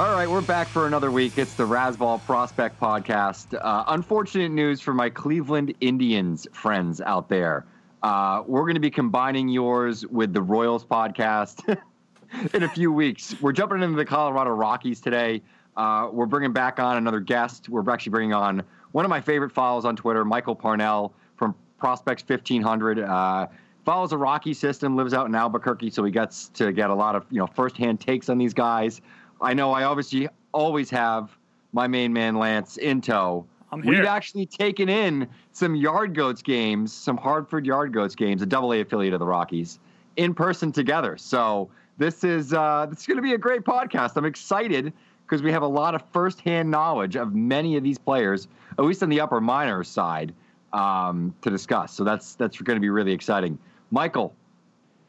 All right, we're back for another week. It's the Razzball Prospect Podcast. Uh, unfortunate news for my Cleveland Indians friends out there. Uh, we're going to be combining yours with the Royals podcast in a few weeks. We're jumping into the Colorado Rockies today. Uh, we're bringing back on another guest. We're actually bringing on one of my favorite follows on Twitter, Michael Parnell from Prospects 1500. Uh, follows the Rocky system, lives out in Albuquerque, so he gets to get a lot of you know firsthand takes on these guys. I know I obviously always have my main man Lance in tow. We've actually taken in some Yard Goats games, some Hartford Yard Goats games, a Double A affiliate of the Rockies, in person together. So this is uh, this is going to be a great podcast. I'm excited because we have a lot of firsthand knowledge of many of these players, at least on the upper minor side, um, to discuss. So that's that's going to be really exciting. Michael,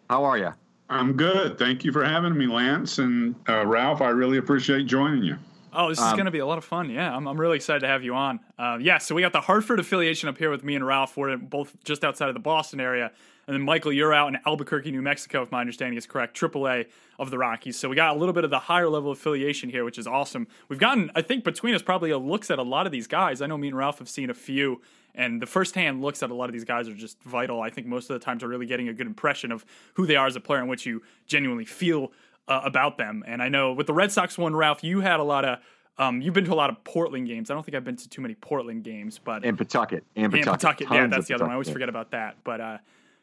how are you? I'm good. Thank you for having me, Lance and uh, Ralph. I really appreciate joining you. Oh, this is Um, going to be a lot of fun. Yeah, I'm, I'm really excited to have you on. Uh, yeah, so we got the Hartford affiliation up here with me and Ralph. We're both just outside of the Boston area. And then, Michael, you're out in Albuquerque, New Mexico, if my understanding is correct, AAA of the Rockies. So we got a little bit of the higher level affiliation here, which is awesome. We've gotten, I think, between us probably a looks at a lot of these guys. I know me and Ralph have seen a few. And the first hand looks at a lot of these guys are just vital. I think most of the times are really getting a good impression of who they are as a player and what you genuinely feel uh, about them. And I know with the Red Sox one, Ralph, you had a lot of. Um, you've been to a lot of Portland games. I don't think I've been to too many Portland games, but In Pawtucket. And Pawtucket. Pawtucket. Yeah, that's the other one. I always forget about that. But uh,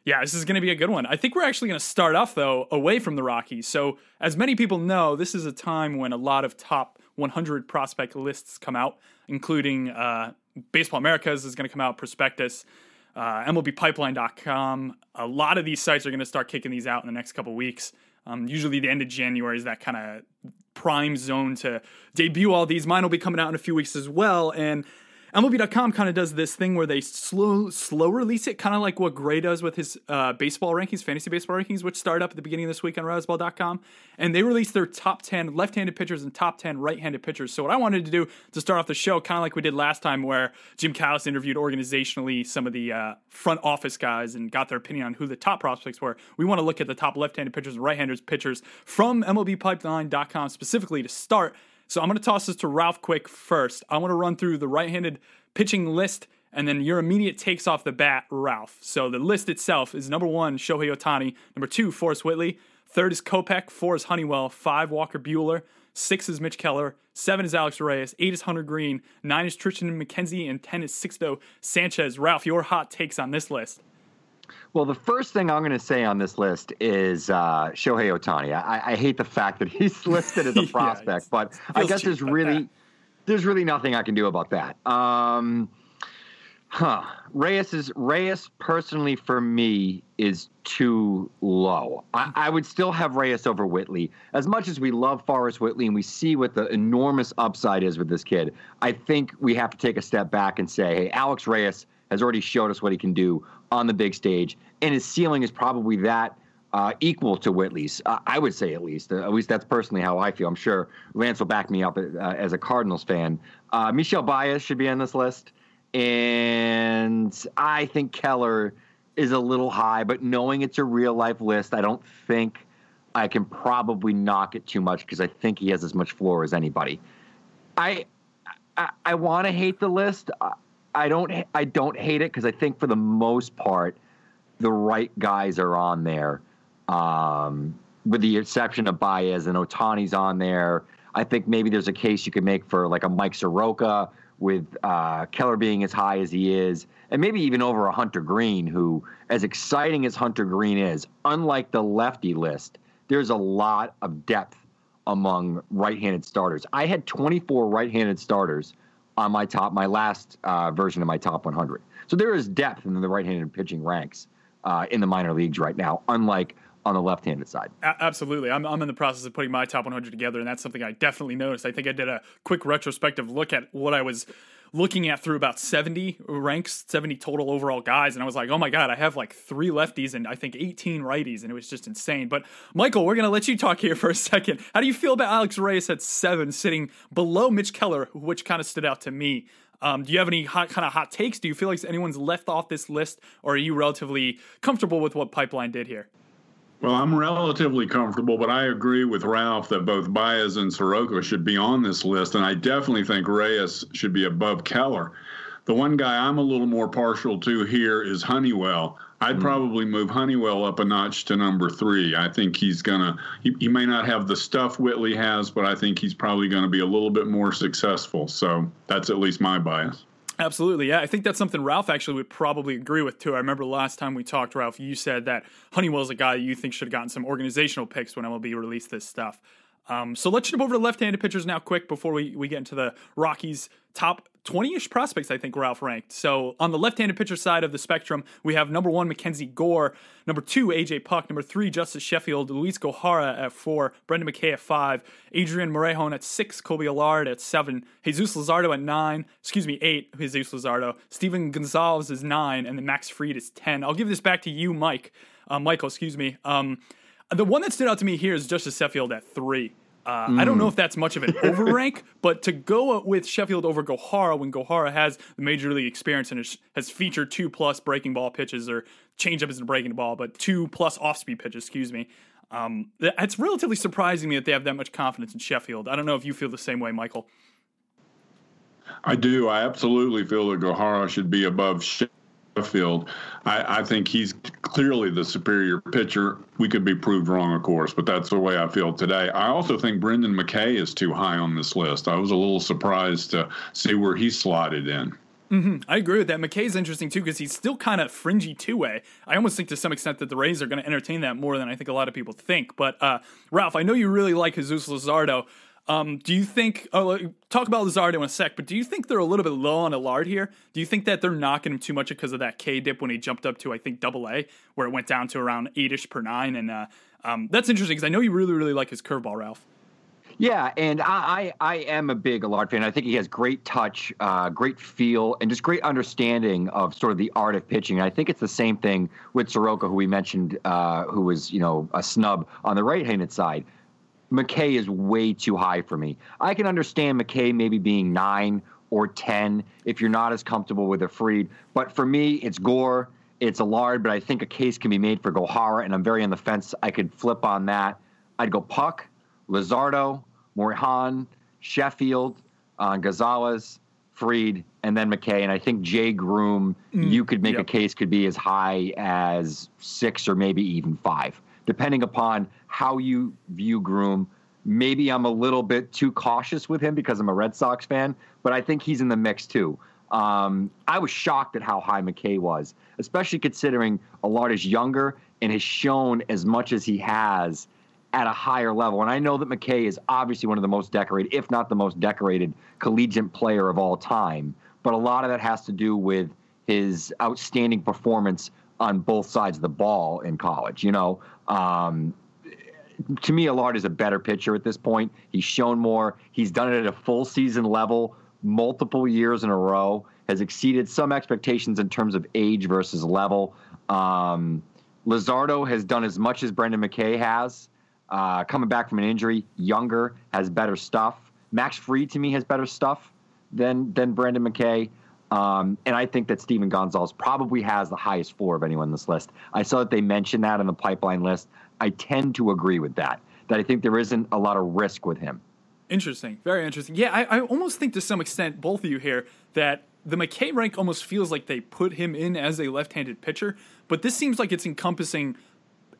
yeah, this is going to be a good one. I think we're actually going to start off though away from the Rockies. So as many people know, this is a time when a lot of top 100 prospect lists come out, including uh, Baseball Americas is going to come out, Prospectus. Uh, MLBPipeline.com. A lot of these sites are going to start kicking these out in the next couple weeks. Um, usually, the end of January is that kind of prime zone to debut all these. Mine will be coming out in a few weeks as well. And MLB.com kind of does this thing where they slow slow release it, kind of like what Grey does with his uh, baseball rankings, fantasy baseball rankings, which start up at the beginning of this week on Razzball.com. And they release their top 10 left handed pitchers and top 10 right handed pitchers. So, what I wanted to do to start off the show, kind of like we did last time, where Jim Callis interviewed organizationally some of the uh, front office guys and got their opinion on who the top prospects were. We want to look at the top left handed pitchers and right handed pitchers from MLBpipeline.com specifically to start. So I'm going to toss this to Ralph quick first. I want to run through the right-handed pitching list and then your immediate takes off the bat, Ralph. So the list itself is number one, Shohei Otani. Number two, Forrest Whitley. Third is Kopech. Four is Honeywell. Five, Walker Buehler. Six is Mitch Keller. Seven is Alex Reyes. Eight is Hunter Greene. Nine is Triston McKenzie. And ten is Sixto Sanchez. Ralph, your hot takes on this list. Well, the first thing I'm going to say on this list is uh, Shohei Otani. I, I hate the fact that he's listed as a prospect, it's- but I guess there's really that. there's really nothing I can do about that. Um, huh. Reyes is Reyes personally for me is too low. I, I would still have Reyes over Whitley. As much as we love Forrest Whitley and we see what the enormous upside is with this kid, I think we have to take a step back and say, hey, Alex Reyes has already showed us what he can do on the big stage, and his ceiling is probably that uh, equal to Whitley's. Uh, I would say at least. Uh, at least that's personally how I feel. I'm sure Lance will back me up uh, as a Cardinals fan. Uh, Michel Baez should be on this list, and I think Keller is a little high. But knowing it's a real life list, I don't think I can probably knock it too much because I think he has as much floor as anybody. I I, I want to hate the list. I, don't. I don't hate it because I think for the most part, the right guys are on there. Um, with the exception of Baez and Otani's on there. I think maybe there's a case you could make for like a Mike Soroka with uh, Keller being as high as he is, and maybe even over a Hunter Greene, who, as exciting as Hunter Greene is, unlike the lefty list, there's a lot of depth among right-handed starters. I had 24 right-handed starters on my top, my last uh, version of my top 100. So there is depth in the right-handed pitching ranks uh, in the minor leagues right now, unlike on the left-handed side. A- absolutely. I'm, I'm in the process of putting my top 100 together, and that's something I definitely noticed. I think I did a quick retrospective look at what I was looking at through about 70 ranks, 70 total overall guys, and I was like, oh my God, I have like three lefties and I think 18 righties, and it was just insane. But Michael, we're going to let you talk here for a second. How do you feel about Alex Reyes at seven, sitting below Mitch Keller, which kind of stood out to me? Um, do you have any hot, kind of hot takes? Do you feel like anyone's left off this list, or are you relatively comfortable with what Pipeline did here? Well, I'm relatively comfortable, but I agree with Ralph that both Baez and Soroka should be on this list, and I definitely think Reyes should be above Keller. The one guy I'm a little more partial to here is Honeywell. I'd hmm. probably move Honeywell up a notch to number three. I think he's gonna. He, he may not have the stuff Whitley has, but I think he's probably going to be a little bit more successful. So that's at least my bias. Absolutely, yeah. I think that's something Ralph actually would probably agree with too. I remember last time we talked, Ralph, you said that Honeywell's a guy you think should have gotten some organizational picks when MLB released this stuff. Um, so let's jump over to left-handed pitchers now, quick, before we, we get into the Rockies' top 20-ish prospects. I think Ralph ranked. So on the left-handed pitcher side of the spectrum, we have number one MacKenzie Gore, number two AJ Puk, number three Justus Sheffield, Luiz Gohara at four, Brendan McKay at five, Adrian Morejon at six, Kolby Allard at seven, Jesus Luzardo at nine, excuse me, eight, Jesus Luzardo, Steven Gonzalez is nine, and then Max Fried is ten. I'll give this back to you, Mike, uh, Michael, excuse me. Um, the one that stood out to me here is Justus Sheffield at three. Uh, I don't know if that's much of an overrank, but to go with Sheffield over Gohara when Gohara has the major league experience and has, has featured two plus breaking ball pitches or changeup isn't breaking the ball, but two plus off speed pitches, excuse me. Um, it's relatively surprising me that they have that much confidence in Sheffield. I don't know if you feel the same way, Michael. I do. I absolutely feel that Gohara should be above Sheffield. I, I think he's clearly the superior pitcher. We could be proved wrong, of course, but that's the way I feel today. I also think Brendan McKay is too high on this list. I was a little surprised to see where he's slotted in. I agree with that. McKay's interesting too because he's still kind of fringy two way. I almost think to some extent that the Rays are going to entertain that more than I think a lot of people think. But uh, Ralph, I know you really like Jesus Luzardo. Um, do you think? Oh, talk about Luzardo in a sec, but do you think they're a little bit low on Allard here? Do you think that they're knocking him too much because of that K dip when he jumped up to I think Double A, where it went down to around eight ish per nine? And uh, um, that's interesting because I know you really really like his curveball, Ralph. Yeah, and I, I, I am a big Allard fan. I think he has great touch, uh, great feel, and just great understanding of sort of the art of pitching. And I think it's the same thing with Soroka, who we mentioned, uh, who was you know a snub on the right-handed side. McKay is way too high for me. I can understand McKay maybe being nine or ten if you're not as comfortable with a Fried, but for me, it's Gore, it's Allard. But I think a case can be made for Gohara, and I'm very on the fence. I could flip on that. I'd go Puk, Luzardo, Morejon, Sheffield, uh, Gonzalez, Fried, and then McKay. And I think Jay Groome, you could make a case could be as high as six or maybe even five, depending upon how you view Groome. Maybe I'm a little bit too cautious with him because I'm a Red Sox fan, but I think he's in the mix too. Um, I was shocked at how high McKay was, especially considering Allard is younger and has shown as much as he has at a higher level. And I know that McKay is obviously one of the most decorated, if not the most decorated, collegiate player of all time. But a lot of that has to do with his outstanding performance on both sides of the ball in college. You know, um, to me, Allard is a better pitcher at this point. He's shown more. He's done it at a full season level multiple years in a row, has exceeded some expectations in terms of age versus level. Um, Luzardo has done as much as Brendan McKay has, uh, coming back from an injury, younger, has better stuff. Max Fried to me has better stuff than than Brendan McKay. Um, and I think that Steven Gonzalez probably has the highest floor of anyone on this list. I saw that they mentioned that in the pipeline list. I tend to agree with that. That I think there isn't a lot of risk with him. Interesting. Very interesting. Yeah, I, I almost think to some extent, both of you here, that the McKay rank almost feels like they put him in as a left handed pitcher, but this seems like it's encompassing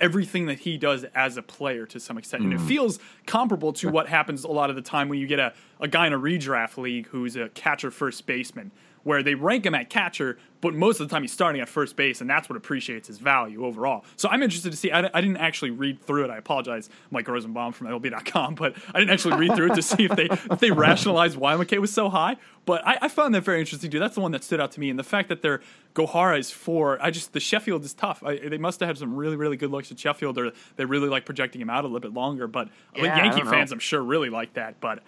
everything that he does as a player to some extent. And it feels comparable to what happens a lot of the time when you get a, a guy in a redraft league who's a catcher first baseman, where they rank him at catcher, but most of the time he's starting at first base, and that's what appreciates his value overall. So I'm interested to see. I, I didn't actually read through it. I apologize, Mike Rosenbaum from MLB.com, but I didn't actually read through it to see if they if they rationalized why McKay was so high. But I, I found that very interesting too. That's the one that stood out to me, and the fact that their Gohara is four. I just the Sheffield is tough. I, they must have had some really really good looks at Sheffield, or they really like projecting him out a little bit longer. But Yeah, I Yankee fans, I'm sure, really like that. But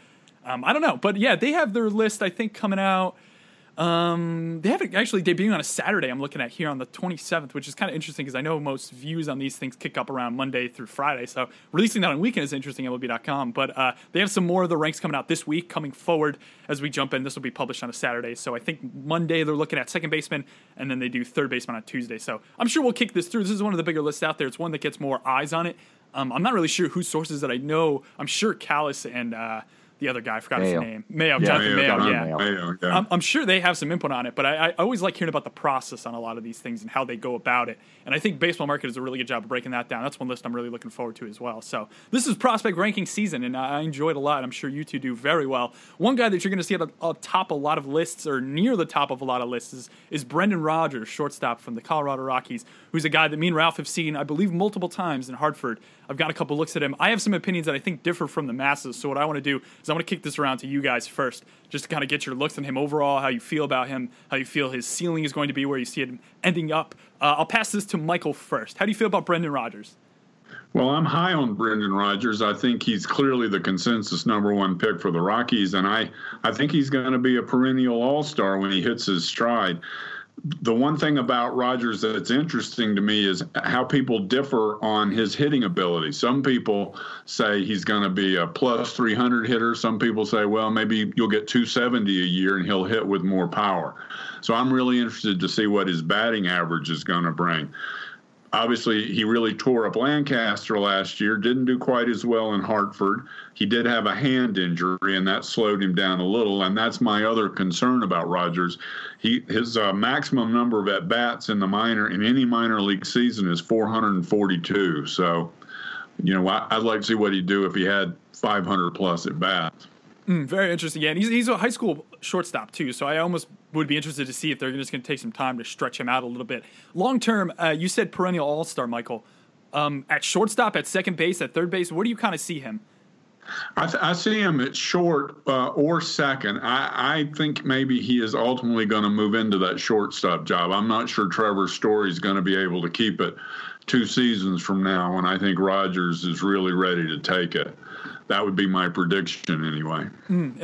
um, I don't know. But yeah, they have their list. I think coming out. Um, they have it actually debuting on a Saturday. I'm looking at here on the 27th, which is kind of interesting because I know most views on these things kick up around Monday through Friday. So releasing that on weekend is interesting MLB.com. But uh, they have some more of the ranks coming out this week, coming forward as we jump in. This will be published on a Saturday. So I think Monday they're looking at second baseman, and then they do third baseman on Tuesday. So I'm sure we'll kick this through. This is one of the bigger lists out there. It's one that gets more eyes on it. Um, I'm not really sure whose sources that I know. I'm sure Callis and uh, the other guy, I forgot Mayo. his name, Mayo, Yeah, Jonathan Mayo, John yeah. Mayo, yeah. I'm, I'm sure they have some input on it, but I, I always like hearing about the process on a lot of these things and how they go about it. And I think Baseball America does a really good job of breaking that down. That's one list I'm really looking forward to as well. So this is prospect ranking season, and I enjoyed a lot. I'm sure you two do very well. One guy that you're going to see at the top a lot of lists or near the top of a lot of lists is, is Brendan Rodgers, shortstop from the Colorado Rockies, who's a guy that me and Ralph have seen, I believe, multiple times in Hartford. I've got a couple looks at him. I have some opinions that I think differ from the masses. So what I want to do is I want to kick this around to you guys first, just to kind of get your looks on him overall, how you feel about him, how you feel his ceiling is going to be, where you see him ending up. Uh, I'll pass this to Michael first. How do you feel about Brendan Rodgers? Well, I'm high on Brendan Rodgers. I think he's clearly the consensus number one pick for the Rockies, and I, I think he's going to be a perennial All Star when he hits his stride. The one thing about Rodgers that's interesting to me is how people differ on his hitting ability. Some people say he's going to be a plus 300 hitter. Some people say, well, maybe you'll get 270 a year and he'll hit with more power. So I'm really interested to see what his batting average is going to bring obviously he really tore up Lancaster last year, didn't do quite as well in Hartford. He did have a hand injury and that slowed him down a little and that's my other concern about Rodgers. He his uh, maximum number of at bats in the minor in any minor league season is 442. So, you know, I, I'd like to see what he'd do if he had 500 plus at bats. Mm, very interesting. Yeah, and he's, he's a high school shortstop too, so I almost would be interested to see if they're just going to take some time to stretch him out a little bit. Long term, uh, you said perennial All Star, Michael. Um, at shortstop, at second base, at third base, where do you kind of see him? I, th- I see him at short uh, or second. I, I think maybe he is ultimately going to move into that shortstop job. I'm not sure Trevor Story is going to be able to keep it two seasons from now, and I think Rodgers is really ready to take it. That would be my prediction anyway.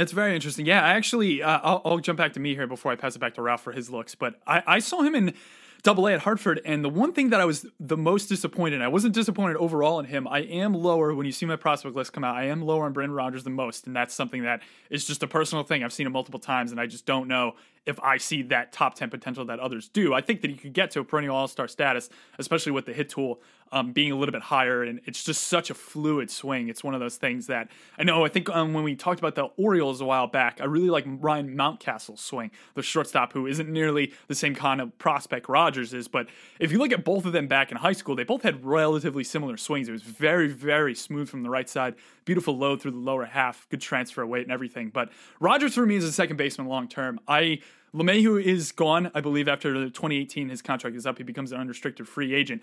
It's very interesting. Yeah, I actually, uh, I'll, I'll jump back to me here before I pass it back to Ralph for his looks. But I, I saw him in Double A at Hartford, and the one thing that I was the most disappointed, I wasn't disappointed overall in him. I am lower when you see my prospect list come out. I am lower on Brendan Rodgers than most, and that's something that is just a personal thing. I've seen it multiple times, and I just don't know if I see that top 10 potential that others do. I think that he could get to a perennial all star status, especially with the hit tool um, being a little bit higher. And it's just such a fluid swing. It's one of those things that I know. I think um, when we talked about the Orioles a while back, I really like Ryan Mountcastle's swing, the shortstop who isn't nearly the same kind of prospect Rodgers is. But if you look at both of them back in high school, they both had relatively similar swings. It was very, very smooth from the right side, beautiful load through the lower half, good transfer of weight and everything. But Rodgers for me is a second baseman long term. I LeMahieu is gone, I believe, after 2018. His contract is up. He becomes an unrestricted free agent.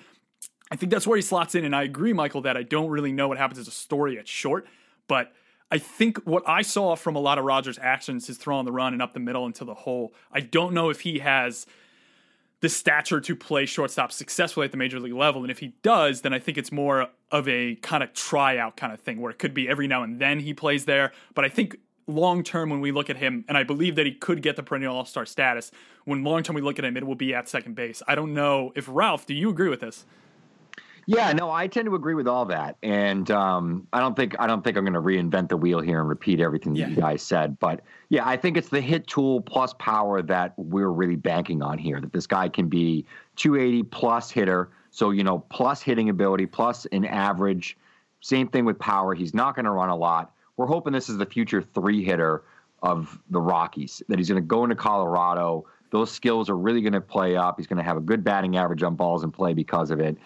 I think that's where he slots in. And I agree, Michael, that I don't really know what happens as a story at short. But I think what I saw from a lot of Rodgers' actions is throwing the run and up the middle into the hole. I don't know if he has the stature to play shortstop successfully at the major league level. And if he does, then I think it's more of a kind of tryout kind of thing where it could be every now and then he plays there. But I think long term, when we look at him, and I believe that he could get the perennial all star status, when long term we look at him, it will be at second base. I don't know if Ralph, do you agree with this? Yeah, no, I tend to agree with all that, and um, I don't think I don't think I'm going to reinvent the wheel here and repeat everything Yeah. you guys said. But yeah, I think it's the hit tool plus power that we're really banking on here. That this guy can be 280 plus hitter, so you know plus hitting ability, plus an average. Same thing with power. He's not going to run a lot. We're hoping this is the future three hitter of the Rockies. That he's going to go into Colorado. Those skills are really going to play up. He's going to have a good batting average on balls in play because of it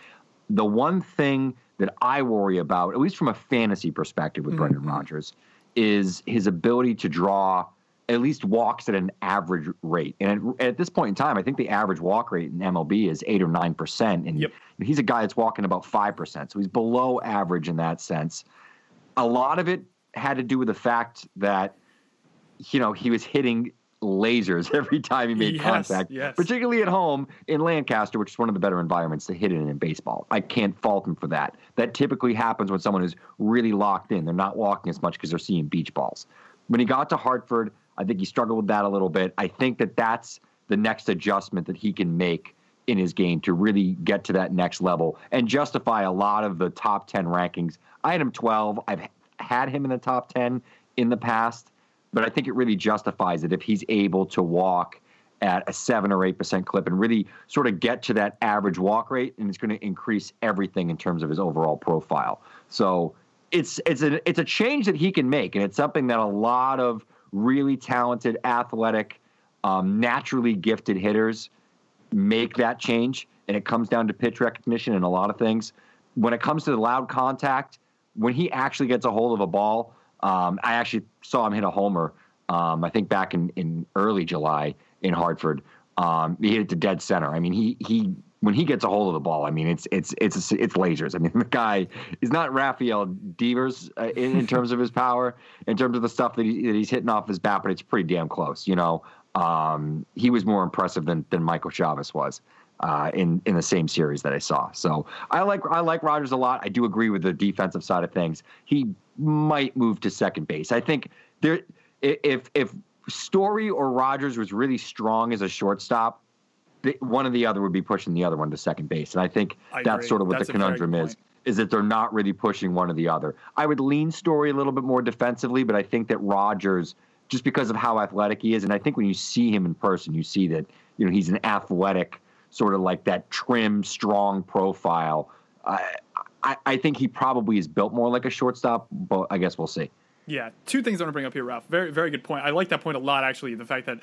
the one thing that I worry about, at least from a fantasy perspective with Brendan mm-hmm. Rodgers, is his ability to draw at least walks at an average rate. And at, at this point in time, I think the average walk rate in MLB is eight or nine percent, and Yep. he's a guy that's walking about five percent, so he's below average in that sense. A lot of it had to do with the fact that you know he was hitting lasers every time he made Yes, contact, yes. particularly at home in Lancaster, which is one of the better environments to hit it in in baseball. I can't fault him for that. That typically happens when someone is really locked in. They're not walking as much because they're seeing beach balls. When he got to Hartford, I think he struggled with that a little bit. I think that that's the next adjustment that he can make in his game to really get to that next level and justify a lot of the top 10 rankings. I had him 12. I've had him in the top 10 in the past, but I think it really justifies it if he's able to walk at a seven or eight percent clip and really sort of get to that average walk rate, and it's going to increase everything in terms of his overall profile. So it's it's a it's a change that he can make, and it's something that a lot of really talented, athletic, um, naturally gifted hitters make that change, and it comes down to pitch recognition and a lot of things. When it comes to the loud contact, when he actually gets a hold of a ball, um, I actually saw him hit a homer. Um, I think back in, in early July in Hartford, um, he hit it to dead center. I mean, he he when he gets a hold of the ball, I mean, it's it's it's it's lasers. I mean, the guy is not Rafael Devers uh, in, in terms of his power, in terms of the stuff that, he, that he's hitting off his bat, but it's pretty damn close. You know, um, he was more impressive than than Michael Chavis was uh, in in the same series that I saw. So I like I like Rodgers a lot. I do agree with the defensive side of things. He might move to second base. I think there if if Story or Rodgers was really strong as a shortstop, one or the other would be pushing the other one to second base. And I think I that's agree. sort of what That's the conundrum is. point. Is that they're not really pushing one or the other. I would lean Story a little bit more defensively, but I think that Rodgers, just because of how athletic he is, and I think when you see him in person, you see that you know he's an athletic, sort of like that trim, strong profile. I, I, I think he probably is built more like a shortstop, but I guess we'll see. Yeah, two things I want to bring up here, Ralph. Very, very good point. I like that point a lot, actually. The fact that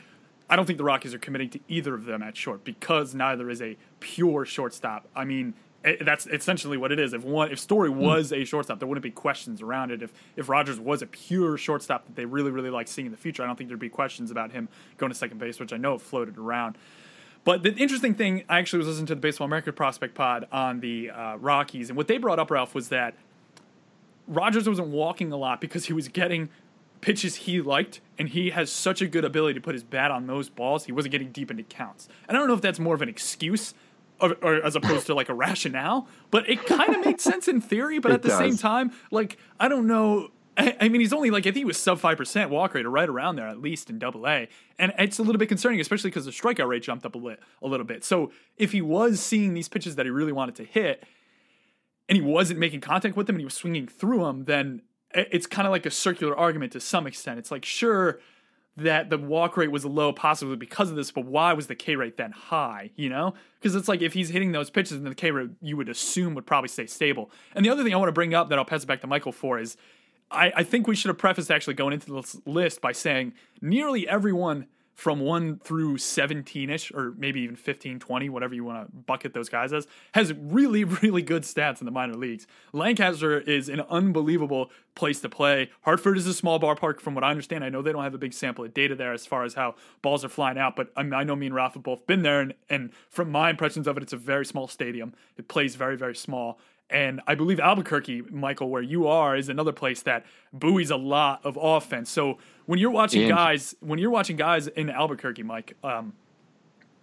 I don't think the Rockies are committing to either of them at short because neither is a pure shortstop. I mean, it, that's essentially what it is. If one, if Story hmm. was a shortstop, there wouldn't be questions around it. If if Rodgers was a pure shortstop that they really, really like seeing in the future, I don't think there'd be questions about him going to second base, which I know floated around. But the interesting thing, I actually was listening to the Baseball America Prospect Pod on the uh, Rockies, and what they brought up, Ralph, was that Rodgers wasn't walking a lot because he was getting pitches he liked, and he has such a good ability to put his bat on those balls. He wasn't getting deep into counts. And I don't know if that's more of an excuse. Or, or as opposed to like a rationale, but it kind of makes sense in theory. But It at the same time, like I don't know. I, mean, he's only like I think he was sub five percent walk rate, or right around there at least in Double A, and it's a little bit concerning, especially because the strikeout rate jumped up a, lit, a little bit. So if he was seeing these pitches that he really wanted to hit, and he wasn't making contact with them and he was swinging through them, then it's kind of like a circular argument to some extent. It's like, sure, that the walk rate was low possibly because of this, but why was the K rate then high? You know? Because it's like if he's hitting those pitches, then the K rate you would assume would probably stay stable. And the other thing I want to bring up that I'll pass it back to Michael for is I, I think we should have prefaced actually going into this list by saying nearly everyone from 1 through 17ish or maybe even 15 20 whatever you want to bucket those guys as has really really good stats in the minor leagues. Lancaster is an unbelievable place to play. Hartford is a small ballpark from what i understand. I know they don't have a big sample of data there as far as how balls are flying out but i, mean, I know me and ralph have both been there and, and from my impressions of it it's a very small stadium. It plays very very small and I believe Albuquerque, Michael, where you are, is another place that buoys a lot of offense. So when you're watching And- guys, when you're watching guys in Albuquerque, Mike, um,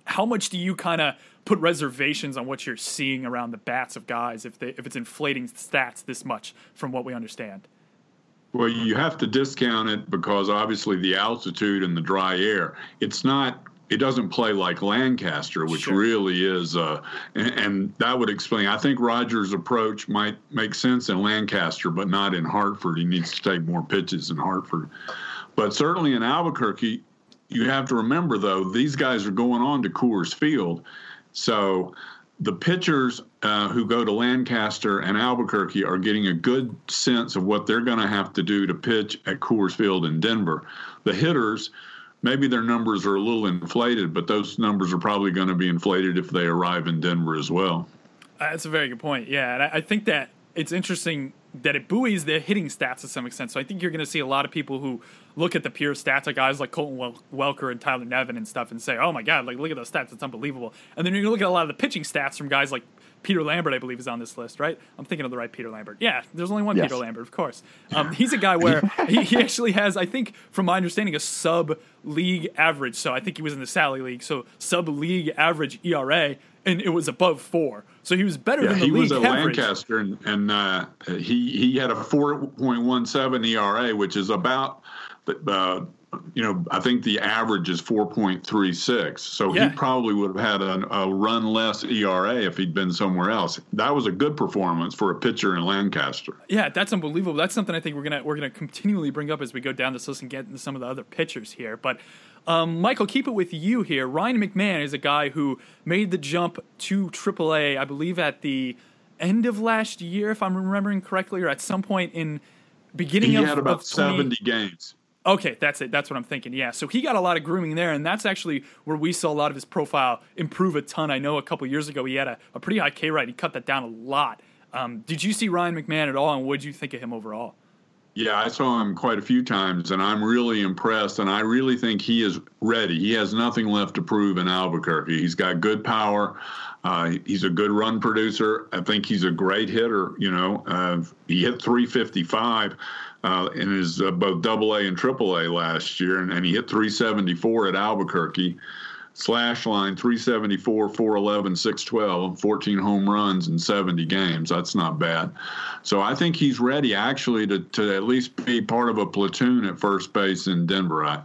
how much do you kind of put reservations on what you're seeing around the bats of guys if they if it's inflating stats this much from what we understand? Well, you have to discount it because obviously the altitude and the dry air. It's not. It doesn't play like Lancaster, which Sure. really is, uh, and, and that would explain. I think Rodgers' approach might make sense in Lancaster, but not in Hartford. He needs to take more pitches in Hartford, but certainly in Albuquerque, you have to remember though these guys are going on to Coors Field, so the pitchers uh, who go to Lancaster and Albuquerque are getting a good sense of what they're going to have to do to pitch at Coors Field in Denver. The hitters, maybe their numbers are a little inflated, but those numbers are probably going to be inflated if they arrive in Denver as well. Uh, That's a very good point. Yeah, and I, I think that it's interesting that it buoys their hitting stats to some extent. So I think you're going to see a lot of people who look at the pure stats of guys like Colton Wel- Welker and Tyler Nevin and stuff and say, "Oh my God, like look at those stats, it's unbelievable." And then you're going to look at a lot of the pitching stats from guys like Peter Lambert, I believe, is on this list, right? I'm thinking of the right Peter Lambert. Yeah, there's only one Yes. Peter Lambert, of course. Um, he's a guy where he, he actually has, I think, from my understanding, a sub league average. So I think he was in the Sally League, so sub league average ERA, and it was above four. So he was better Yeah, than the he was league at average. Lancaster, and, and uh, he he had a 4.17 ERA, which is about, uh, you know, I think the average is 4.36. So Yeah. he probably would have had a, a run less ERA if he'd been somewhere else. That was a good performance for a pitcher in Lancaster. Yeah, that's unbelievable. That's something I think we're gonna we're gonna continually bring up as we go down this list and get into some of the other pitchers here. But um, Michael, keep it with you here. Ryan McMahon is a guy who made the jump to AAA, I believe, at the end of last year, if I'm remembering correctly, or at some point in beginning He of had about of 20 70 games. Okay, that's it. That's what I'm thinking. Yeah. So he got a lot of grooming there, and that's actually where we saw a lot of his profile improve a ton. I know a couple years ago he had a, a pretty high K rate. He cut that down a lot. Um, did you see Ryan McMahon at all, and what did you think of him overall? Yeah, I saw him quite a few times, and I'm really impressed. And I really think he is ready. He has nothing left to prove in Albuquerque. He's got good power. Uh, he's a good run producer. I think he's a great hitter. You know, uh, he hit 355 uh, in his uh, both Double A and Triple A last year, and, and he hit 374 at Albuquerque. Slash line 374, 411, 612, 14 home runs in 70 games. That's not bad. So I think he's ready actually to, to at least be part of a platoon at first base in Denver. I,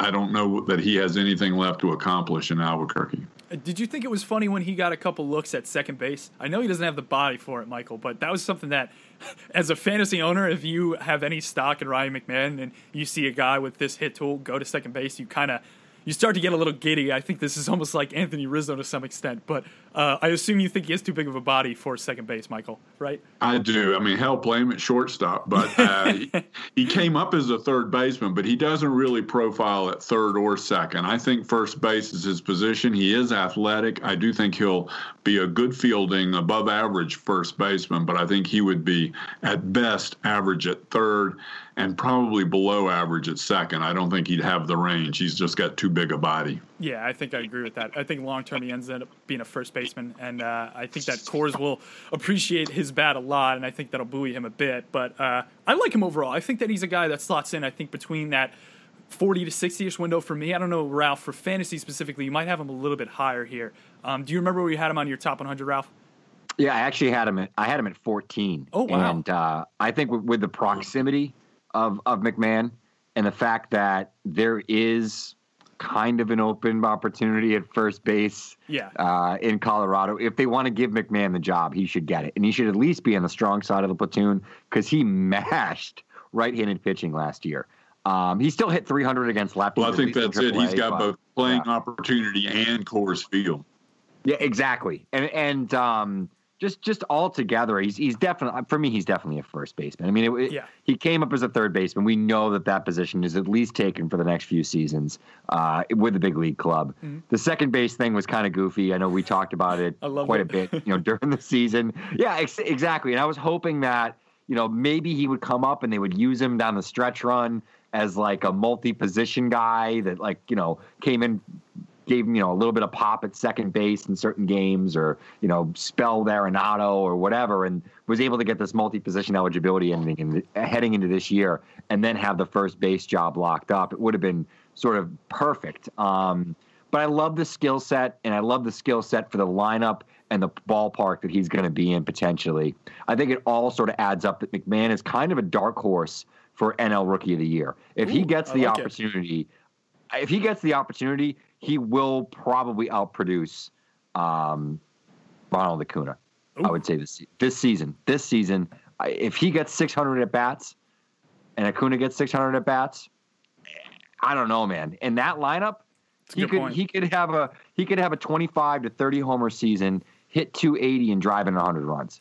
I don't know that he has anything left to accomplish in Albuquerque. Uh, Did you think it was funny when he got a couple looks at second base? I know he doesn't have the body for it, Michael, but that was something that, as a fantasy owner, if you have any stock in Ryan McMahon and you see a guy with this hit tool go to second base, you kind of you start to get a little giddy. I think this is almost like Anthony Rizzo to some extent, but uh, I assume you think he has too big of a body for second base, Michael, right? I do. I mean, hell, play him at shortstop, but uh, he, he came up as a third baseman, but he doesn't really profile at third or second. I think first base is his position. He is athletic. I do think he'll be a good fielding, above average first baseman, but I think he would be at best average at third and probably below average at second. I don't think he'd have the range. He's just got too big a body. Yeah, I think I agree with that. I think long term he ends up being a first baseman, and uh, I think that Coors will appreciate his bat a lot, and I think that'll buoy him a bit. But uh, I like him overall. I think that he's a guy that slots in. I think between that 40 to 60 ish window for me. I don't know, Ralph, for fantasy specifically, you might have him a little bit higher here. Um, do you remember where you had him on your top 100, Ralph? Yeah, I actually had him at I had him at 14. Oh, wow. And uh, I think with, with the proximity of of McMahon and the fact that there is kind of an open opportunity at first base Yeah. uh, in Colorado. If they want to give McMahon the job, he should get it, and he should at least be on the strong side of the platoon because he mashed right-handed pitching last year. Um, he still hit 300 against lefties. Well, I think least in that's it. He's got but- both playing yeah. opportunity and Coors Field. Yeah, exactly. And and um, just just all together, he's he's definitely for me. He's definitely a first baseman. I mean, it, Yeah. he came up as a third baseman. We know that that position is at least taken for the next few seasons uh, with the big league club. The second base thing was kind of goofy. I know we talked about it Mm-hmm. Quite it. a bit, you know, during the season. Yeah, ex- exactly. And I was hoping that you know maybe he would come up and they would use him down the stretch run as like a multi-position guy that like you know came in gave him, you know, a little bit of pop at second base in certain games or, you know, spelled Arenado or whatever and was able to get this multi-position eligibility and, and heading into this year and then have the first base job locked up. It would have been sort of perfect. Um, but I love the skill set and I love the skill set for the lineup and the ballpark that he's going to be in potentially. I think it all sort of adds up that McMahon is kind of a dark horse for NL Rookie of the Year. If he gets the like it. opportunity, if he gets the opportunity, he will probably outproduce um, Ronald Acuna. I would say this this season. This season, if he gets 600 at bats, and Acuna gets 600 at bats, I don't know, man. In that lineup, he could point. he could have a he could have a 25 to 30 homer season, hit 280 and drive in 100 runs.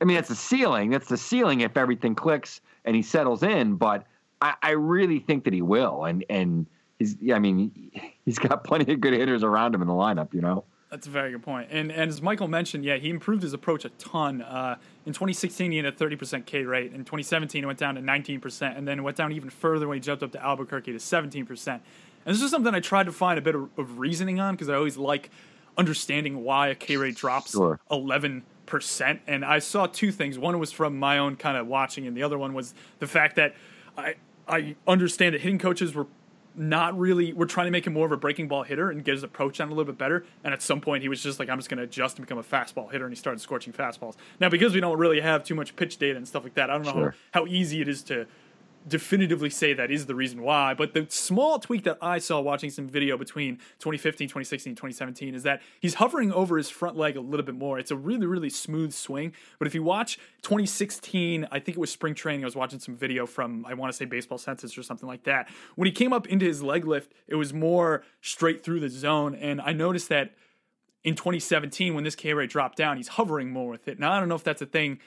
I mean, that's the ceiling. That's the ceiling if everything clicks and he settles in. But I, I really think that he will. And and he's yeah, I mean he's got plenty of good hitters around him in the lineup. You know. That's a very good point. And and as Michael mentioned, yeah, he improved his approach a ton. Uh, in 2016, he had a 30% K rate. In 2017, it went down to 19%, and then it went down even further when he jumped up to Albuquerque to 17%. And this is something I tried to find a bit of, of reasoning on because I always like understanding why a K rate drops Sure. 11%. And I saw two things. One was from my own kind of watching, and the other one was the fact that I I understand that hitting coaches were not really we're trying to make him more of a breaking ball hitter and get his approach down a little bit better and at some point he was just like i'm just going to adjust and become a fastball hitter and he started scorching fastballs now because we don't really have too much pitch data and stuff like that i don't know Sure. how, how easy it is to definitively say that is the reason why but the small tweak that i saw watching some video between 2015 2016 2017 is that he's hovering over his front leg a little bit more it's a really really smooth swing but if you watch 2016 i think it was spring training i was watching some video from i want to say baseball census or something like that when he came up into his leg lift it was more straight through the zone and i noticed that in 2017 when this K rate dropped down, he's hovering more with it. Now I don't know if that's a thing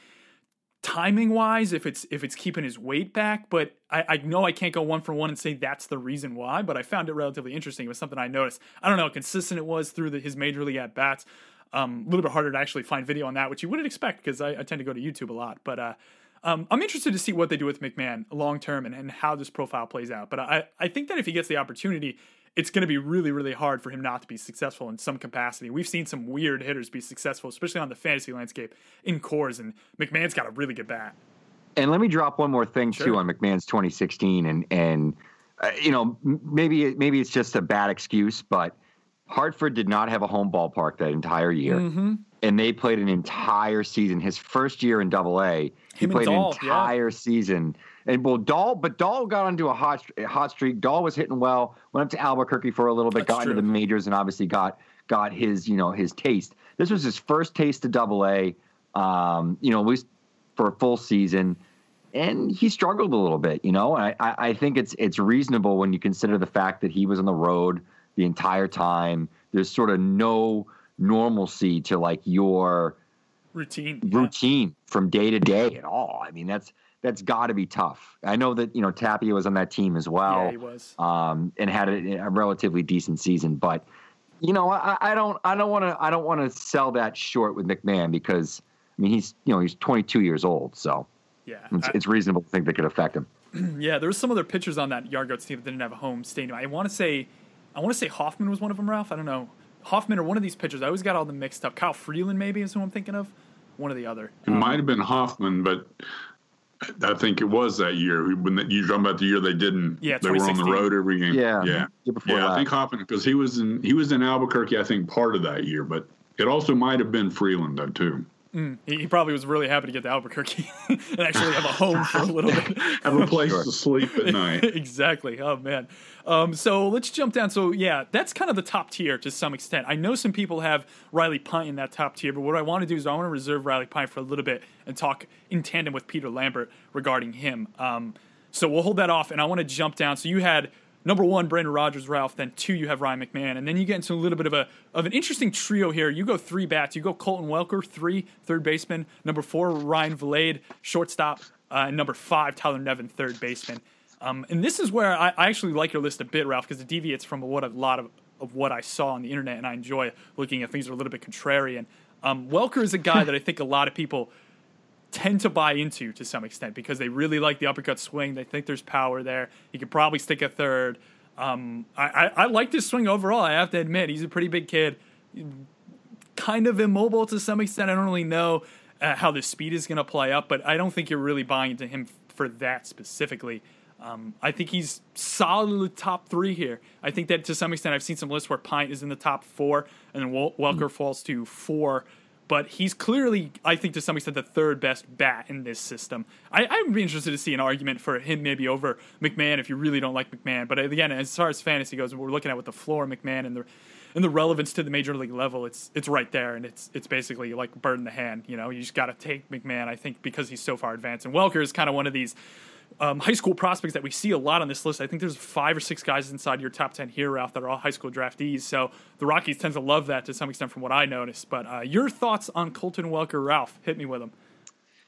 timing wise, if it's if it's keeping his weight back, but I, I know I can't go one for one and say that's the reason why, but I found it relatively interesting. It was something I noticed. I don't know how consistent it was through the, his major league at bats. Um, a little bit harder to actually find video on that, which you wouldn't expect because I, I tend to go to YouTube a lot. But uh, um, I'm interested to see what they do with McMahon long term and, and how this profile plays out. But I, I think that if he gets the opportunity, it's going to be really, really hard for him not to be successful in some capacity. We've seen some weird hitters be successful, especially on the fantasy landscape in Coors, and McMahon's got a really good bat. And let me drop one more thing Sure. too on McMahon's 2016, and and uh, you know maybe maybe it's just a bad excuse, but Hartford did not have a home ballpark that entire year, Mm-hmm. and they played an entire season. His first year in Double A, he played Dahl, an yeah. entire season. And well, Dahl, but Dahl got onto a hot a hot streak. Dahl was hitting well. Went up to Albuquerque for a little bit, That's got into the majors, and obviously got got his you know his taste. This was his first taste of Double A. Um, you know, at least for a full season and he struggled a little bit, you know. And I, I, I think it's it's reasonable when you consider the fact that he was on the road the entire time. There's sort of no normalcy to like your Routine. yeah. routine from day to day at all. I mean, that's that's got to be tough. I know that you know Tapia was on that team as well, Yeah, he was. um, and had a, a relatively decent season. But you know, I, I don't I don't want to I don't want to sell that short with McMahon because I mean he's you know he's 22 years old, so Yeah. it's, I- it's reasonable to think that could affect him. Yeah, there was some other pitchers on that Yard Goats team that didn't have a home stadium. I want to say, I want to say Hoffman was one of them. Ralph, I don't know. Hoffman or one of these pitchers. I always got all them mixed up. Kyle Freeland maybe is who I'm thinking of. One or the other. It might have been Hoffman, but I think it was that year when the, you're talking about the year they didn't. Yeah, they were on the road every game. Yeah, yeah, yeah. that. I think Hoffman because he was in he was in Albuquerque. I think part of that year, but it also might have been Freeland though too. He, he probably was really happy to get to Albuquerque and actually have a home for a little bit. Have a place to sleep at night. exactly. Oh man. Um, so let's jump down. So yeah, that's kind of the top tier to some extent. I know some people have Riley Pint in that top tier, but what I want to do is I want to reserve Riley Pint for a little bit and talk in tandem with Peter Lambert regarding him. Um, so we'll hold that off, and I want to jump down. So you had number one, Brendan Rodgers, Ralph. Then two, you have Ryan McMahon, and then you get into a little bit of a of an interesting trio here. You go three bats. You go Colton Welker, three, third baseman. Number four, Ryan Vilade, shortstop. Uh, and number five, Tyler Nevin, third baseman. Um, and this is where I, I actually like your list a bit, Ralph, because it deviates from what a lot of, of what I saw on the internet, and I enjoy looking at things that are a little bit contrarian. Um, Welker is a guy that I think a lot of people tend to buy into to some extent because they really like the uppercut swing. They think there's power there. He could probably stick a third. Um, I, I, I like this swing overall. I have to admit, he's a pretty big kid, kind of immobile to some extent. I don't really know uh, how the speed is going to play up, but I don't think you're really buying into him for that specifically. Um, I think he's solidly top three here. I think that to some extent, I've seen some lists where Pint is in the top four, and Welker mm. falls to four but he's clearly, I think, to some extent, the third best bat in this system. I, I would be interested to see an argument for him maybe over McMahon if you really don't like McMahon. But again, as far as fantasy goes, we're looking at with the floor McMahon and the and the relevance to the major league level, it's it's right there, and it's it's basically like bird in the hand. You know, you just got to take McMahon. I think because he's so far advanced, and Welker is kind of one of these um, high school prospects that we see a lot on this list. I think there's five or six guys inside your top 10 here, Ralph, that are all high school draftees. So the Rockies tend to love that to some extent from what I noticed. But uh, your thoughts on Colton Welker, Ralph? Hit me with them.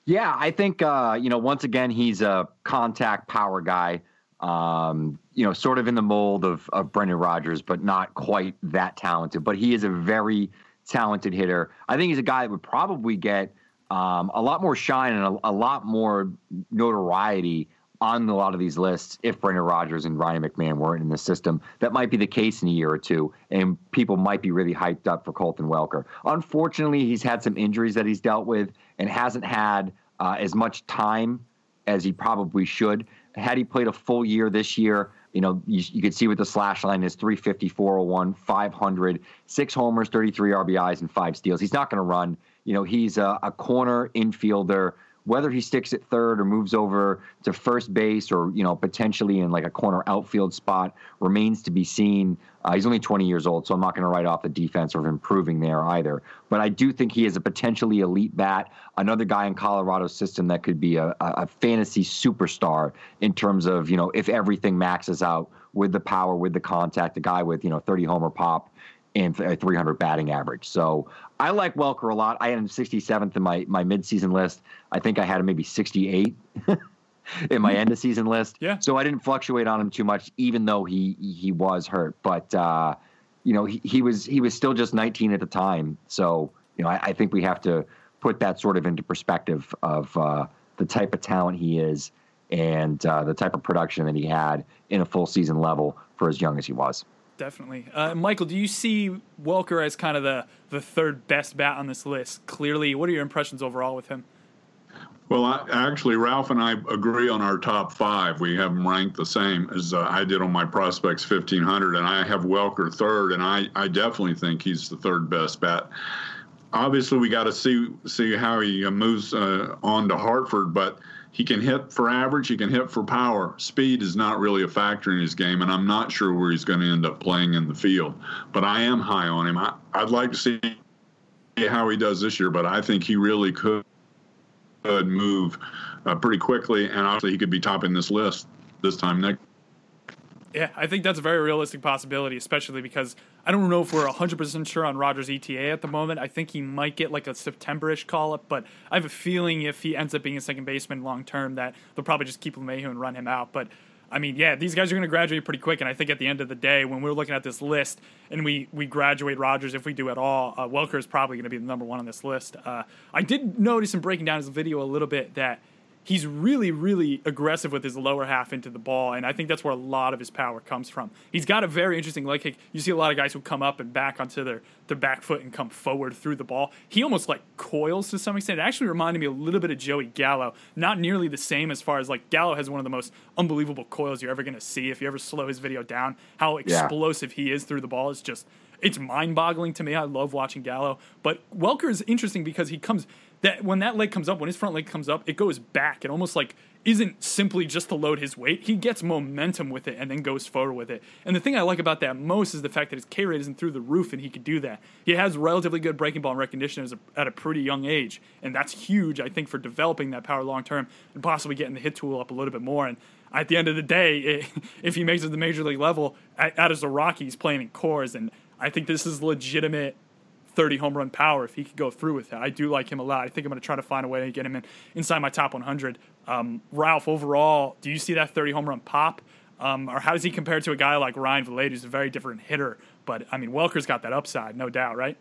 Yeah, I think, uh, you know, once again, he's a contact power guy, um, you know, sort of in the mold of, of Brendan Rodgers, but not quite that talented. But he is a very talented hitter. I think he's a guy that would probably get um, a lot more shine and a, a lot more notoriety on a lot of these lists if Brendan Rodgers and Ryan McMahon weren't in the system. That might be the case in a year or two, and people might be really hyped up for Colton Welker. Unfortunately, he's had some injuries that he's dealt with and hasn't had uh, as much time as he probably should. Had he played a full year this year, you know, you, you could see what the slash line is 350, 401, 500, six homers, 33 RBIs, and five steals. He's not going to run. You know, he's a, a corner infielder whether he sticks at third or moves over to first base or you know potentially in like a corner outfield spot remains to be seen. Uh, he's only 20 years old, so I'm not going to write off the defense or improving there either. But I do think he is a potentially elite bat, another guy in Colorado's system that could be a, a fantasy superstar in terms of you know if everything maxes out with the power, with the contact, a guy with you know 30 homer pop and a 300 batting average. So I like Welker a lot. I had him 67th in my my midseason list. I think I had him maybe 68 in my end of season list. Yeah. So I didn't fluctuate on him too much, even though he he was hurt. But uh, you know, he, he was he was still just 19 at the time. So you know, I, I think we have to put that sort of into perspective of uh, the type of talent he is and uh, the type of production that he had in a full season level for as young as he was definitely. Uh, Michael, do you see Welker as kind of the, the third best bat on this list? Clearly, what are your impressions overall with him? Well, I, actually, Ralph and I agree on our top five. We have them ranked the same as uh, I did on my prospects 1500, and I have Welker third, and I, I definitely think he's the third best bat. Obviously, we got to see see how he moves uh, on to Hartford, but he can hit for average, he can hit for power. Speed is not really a factor in his game, and I'm not sure where he's going to end up playing in the field. But I am high on him. I, would like to see how he does this year, but I think he really could, could move uh, pretty quickly, and obviously he could be topping this list this time next yeah, I think that's a very realistic possibility, especially because I don't know if we're 100% sure on Rodgers' ETA at the moment. I think he might get like a September-ish call-up, but I have a feeling if he ends up being a second baseman long term that they'll probably just keep LeMahieu and run him out. But I mean, yeah, these guys are going to graduate pretty quick, and I think at the end of the day, when we're looking at this list and we we graduate Rodgers, if we do at all, uh, Welker is probably going to be the number one on this list. Uh, I did notice in breaking down his video a little bit that – he's really, really aggressive with his lower half into the ball, and I think that's where a lot of his power comes from. He's got a very interesting leg kick. You see a lot of guys who come up and back onto their, their back foot and come forward through the ball. He almost like coils to some extent. It actually reminded me a little bit of Joey Gallo. Not nearly the same as far as like Gallo has one of the most unbelievable coils you're ever going to see. If you ever slow his video down, how explosive yeah. he is through the ball is just it's mind-boggling to me. I love watching Gallo, but Welker is interesting because he comes that when that leg comes up, when his front leg comes up, it goes back. It almost like isn't simply just to load his weight. He gets momentum with it and then goes forward with it. And the thing I like about that most is the fact that his K rate isn't through the roof and he could do that. He has relatively good breaking ball recognition at a pretty young age, and that's huge, I think, for developing that power long term and possibly getting the hit tool up a little bit more. And at the end of the day, it, if he makes it to the major league level, out as a Rockies playing in Coors, and I think this is legitimate 30 home run power if he could go through with that. I do like him a lot. I think I'm going to try to find a way to get him in inside my top 100. Um, Ralph, overall, do you see that 30 home run pop? Um, or how does he compare to a guy like Ryan Vilade, who's a very different hitter? But I mean, Welker's got that upside, no doubt, right?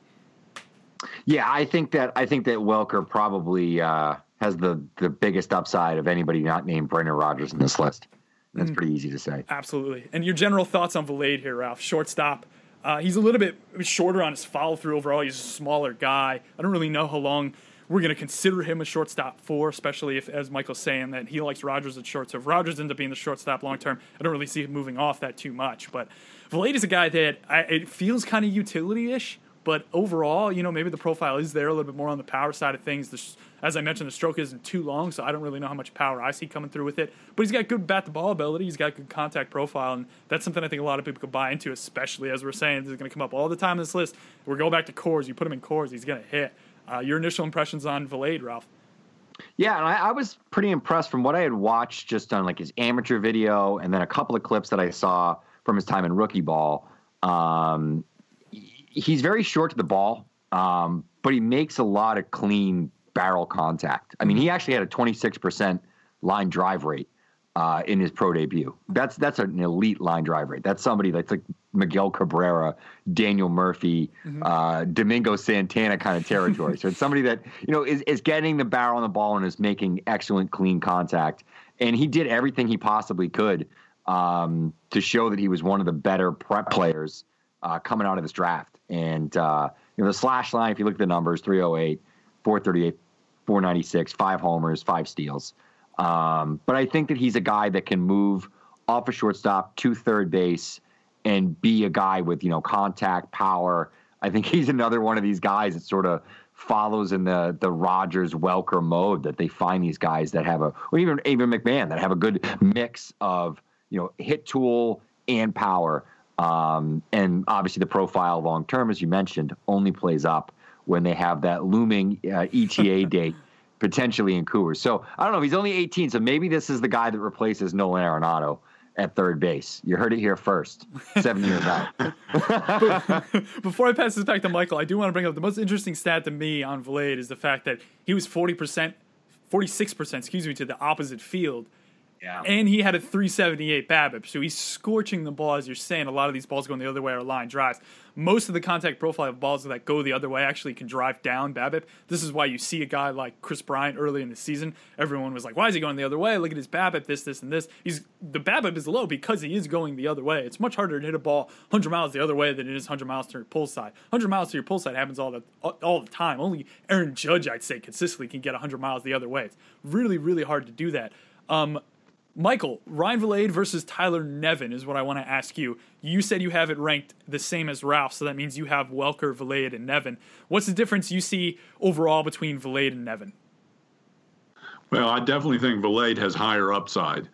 Yeah, I think that I think that Welker probably uh, has the the biggest upside of anybody not named Brendan Rodgers in this list. That's mm. pretty easy to say. Absolutely. And your general thoughts on Vilade here, Ralph? Shortstop. Uh, he's a little bit shorter on his follow through overall. He's a smaller guy. I don't really know how long we're going to consider him a shortstop for, especially if, as Michael's saying, that he likes Rodgers at short. So if Rodgers ends up being the shortstop long term, I don't really see him moving off that too much. But Vilade is a guy that I, it feels kind of utility ish. But overall, you know, maybe the profile is there a little bit more on the power side of things. The, as I mentioned, the stroke isn't too long, so I don't really know how much power I see coming through with it. But he's got good bat to ball ability. He's got good contact profile, and that's something I think a lot of people could buy into, especially as we're saying, this is going to come up all the time in this list. We're going back to Coors. You put him in Coors, he's going to hit. Uh, your initial impressions on Vilade, Ralph? Yeah, and I, I, was pretty impressed from what I had watched just on like his amateur video, and then a couple of clips that I saw from his time in rookie ball. Um, he's very short to the ball. Um, but he makes a lot of clean barrel contact. I mean, he actually had a 26% line drive rate uh, in his pro debut. That's that's an elite line drive rate. That's somebody that's like Miguel Cabrera, Daniel Murphy, mm-hmm. uh, Domingo Santana kind of territory. so it's somebody that you know is is getting the barrel on the ball and is making excellent clean contact. And he did everything he possibly could um, to show that he was one of the better prep players uh, coming out of this draft. And uh, you know, the slash line, if you look at the numbers, 308, 438, 496, five homers, five steals. Um, but I think that he's a guy that can move off a shortstop to third base and be a guy with, you know, contact, power. I think he's another one of these guys that sort of follows in the the Rodgers Welker mode that they find these guys that have a or even even McMahon that have a good mix of, you know, hit tool and power. Um, and obviously, the profile long term, as you mentioned, only plays up when they have that looming uh, ETA date potentially in Coors. So I don't know. He's only 18, so maybe this is the guy that replaces Nolan Arenado at third base. You heard it here first. Seven years out. Before I pass this back to Michael, I do want to bring up the most interesting stat to me on Vilade is the fact that he was 40%, 46%, excuse me, to the opposite field yeah. And he had a 378 BABIP, so he's scorching the ball. As you're saying, a lot of these balls going the other way are line drives. Most of the contact profile of balls that go the other way actually can drive down BABIP. This is why you see a guy like Kris Bryant early in the season. Everyone was like, "Why is he going the other way? Look at his BABIP, this, this, and this." He's the BABIP is low because he is going the other way. It's much harder to hit a ball 100 miles the other way than it is 100 miles to your pull side. 100 miles to your pull side happens all the all the time. Only Aaron Judge, I'd say, consistently can get 100 miles the other way. It's really, really hard to do that. Um, Michael, Ryan Vilade versus Tyler Nevin is what I want to ask you. You said you have it ranked the same as Ralph, so that means you have Welker, Vilade, and Nevin. What's the difference you see overall between Vilade and Nevin? Well, I definitely think Vilade has higher upside.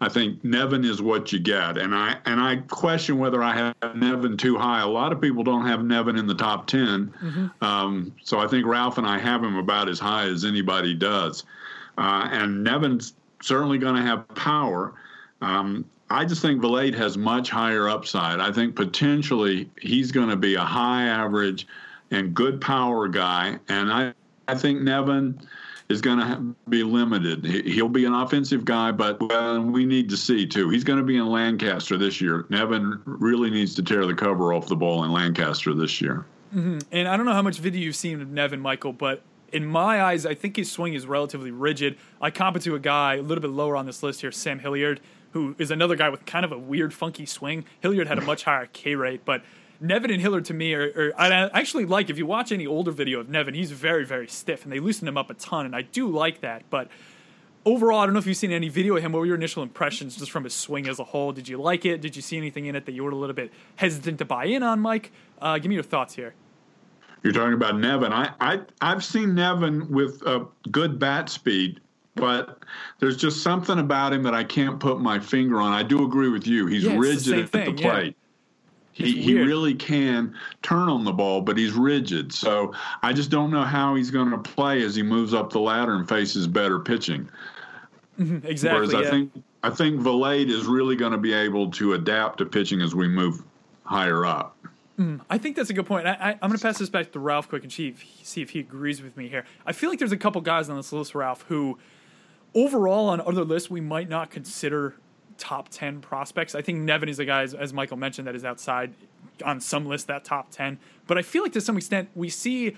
I think Nevin is what you get, and I and I question whether I have Nevin too high. A lot of people don't have Nevin in the top 10 mm-hmm. um, so I think Ralph and I have him about as high as anybody does. Uh, and Nevin's certainly going to have power. Um, I just think Vilade has much higher upside. I think potentially he's going to be a high average and good power guy. And I, I think Nevin is going to be limited. He'll be an offensive guy, but well, we need to see too. He's going to be in Lancaster this year. Nevin really needs to tear the cover off the ball in Lancaster this year. Mm-hmm. And I don't know how much video you've seen of Nevin, Michael, but in my eyes, I think his swing is relatively rigid. I comp it to a guy a little bit lower on this list here, Sam Hilliard, who is another guy with kind of a weird, funky swing. Hilliard had a much higher K rate, but Nevin and Hilliard to me are, are, I actually like if you watch any older video of Nevin, he's very very stiff, and they loosen him up a ton, and I do like that. But overall, I don't know if you've seen any video of him. What were your initial impressions just from his swing as a whole? Did you like it? Did you see anything in it that you were a little bit hesitant to buy in on, Mike? Uh, give me your thoughts here. You're talking about Nevin. I, I I've seen Nevin with a good bat speed, but there's just something about him that I can't put my finger on. I do agree with you. He's yeah, rigid the at the plate. Yeah. He, he really can turn on the ball, but he's rigid. So I just don't know how he's going to play as he moves up the ladder and faces better pitching. Exactly. Whereas yeah. I think I think Vilade is really going to be able to adapt to pitching as we move higher up. Mm, I think that's a good point. I, I'm going to pass this back to Ralph quick and see if, see if he agrees with me here. I feel like there's a couple guys on this list, Ralph, who overall on other lists we might not consider top 10 prospects. I think Nevin is a guy, as, as Michael mentioned, that is outside on some list that top 10. But I feel like to some extent we see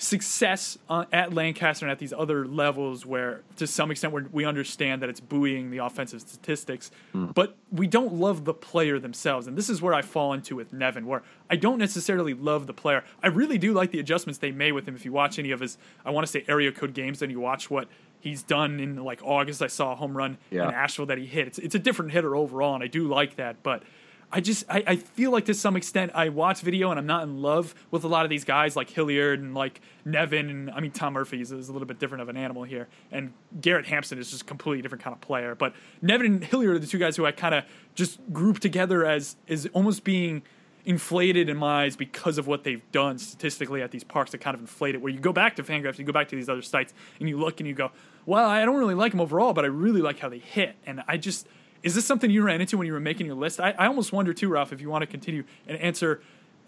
success uh, at Lancaster and at these other levels where, to some extent, we we understand that it's buoying the offensive statistics, but we don't love the player themselves. And this is where I fall into with Nevin, where I don't necessarily love the player. I really do like the adjustments they made with him. If you watch any of his, I want to say area code games, then you watch what he's done in like August. I saw a home run Yeah. in Asheville that he hit. It's, it's a different hitter overall, and I do like that, but. I just I, I feel like to some extent I watch video and I'm not in love with a lot of these guys like Hilliard and like Nevin and I mean Tom Murphy is, is a little bit different of an animal here and Garrett Hampson is just a completely different kind of player but Nevin and Hilliard are the two guys who I kind of just group together as is almost being inflated in my eyes because of what they've done statistically at these parks that kind of inflate it. Where you go back to Fangraphs, you go back to these other sites, and you look and you go, "Well, I don't really like them overall, but I really like how they hit." And I just is this something you ran into when you were making your list? I, I almost wonder too, Ralph, if you want to continue and answer.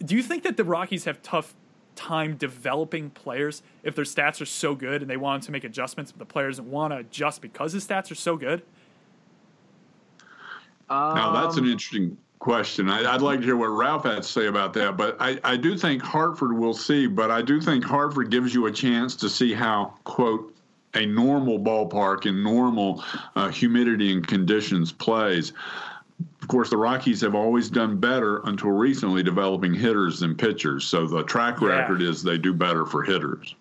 Do you think that the Rockies have tough time developing players if their stats are so good and they want to make adjustments, but the players want to adjust because his stats are so good? Now, that's Um, an interesting question. I, I'd like to hear what Ralph had to say about that. But I, I do think Hartford will see, but I do think Hartford gives you a chance to see how, quote, a normal ballpark in normal uh, humidity and conditions plays. Of course, the Rockies have always done better until recently developing hitters than pitchers. So the track Yeah. record is they do better for hitters.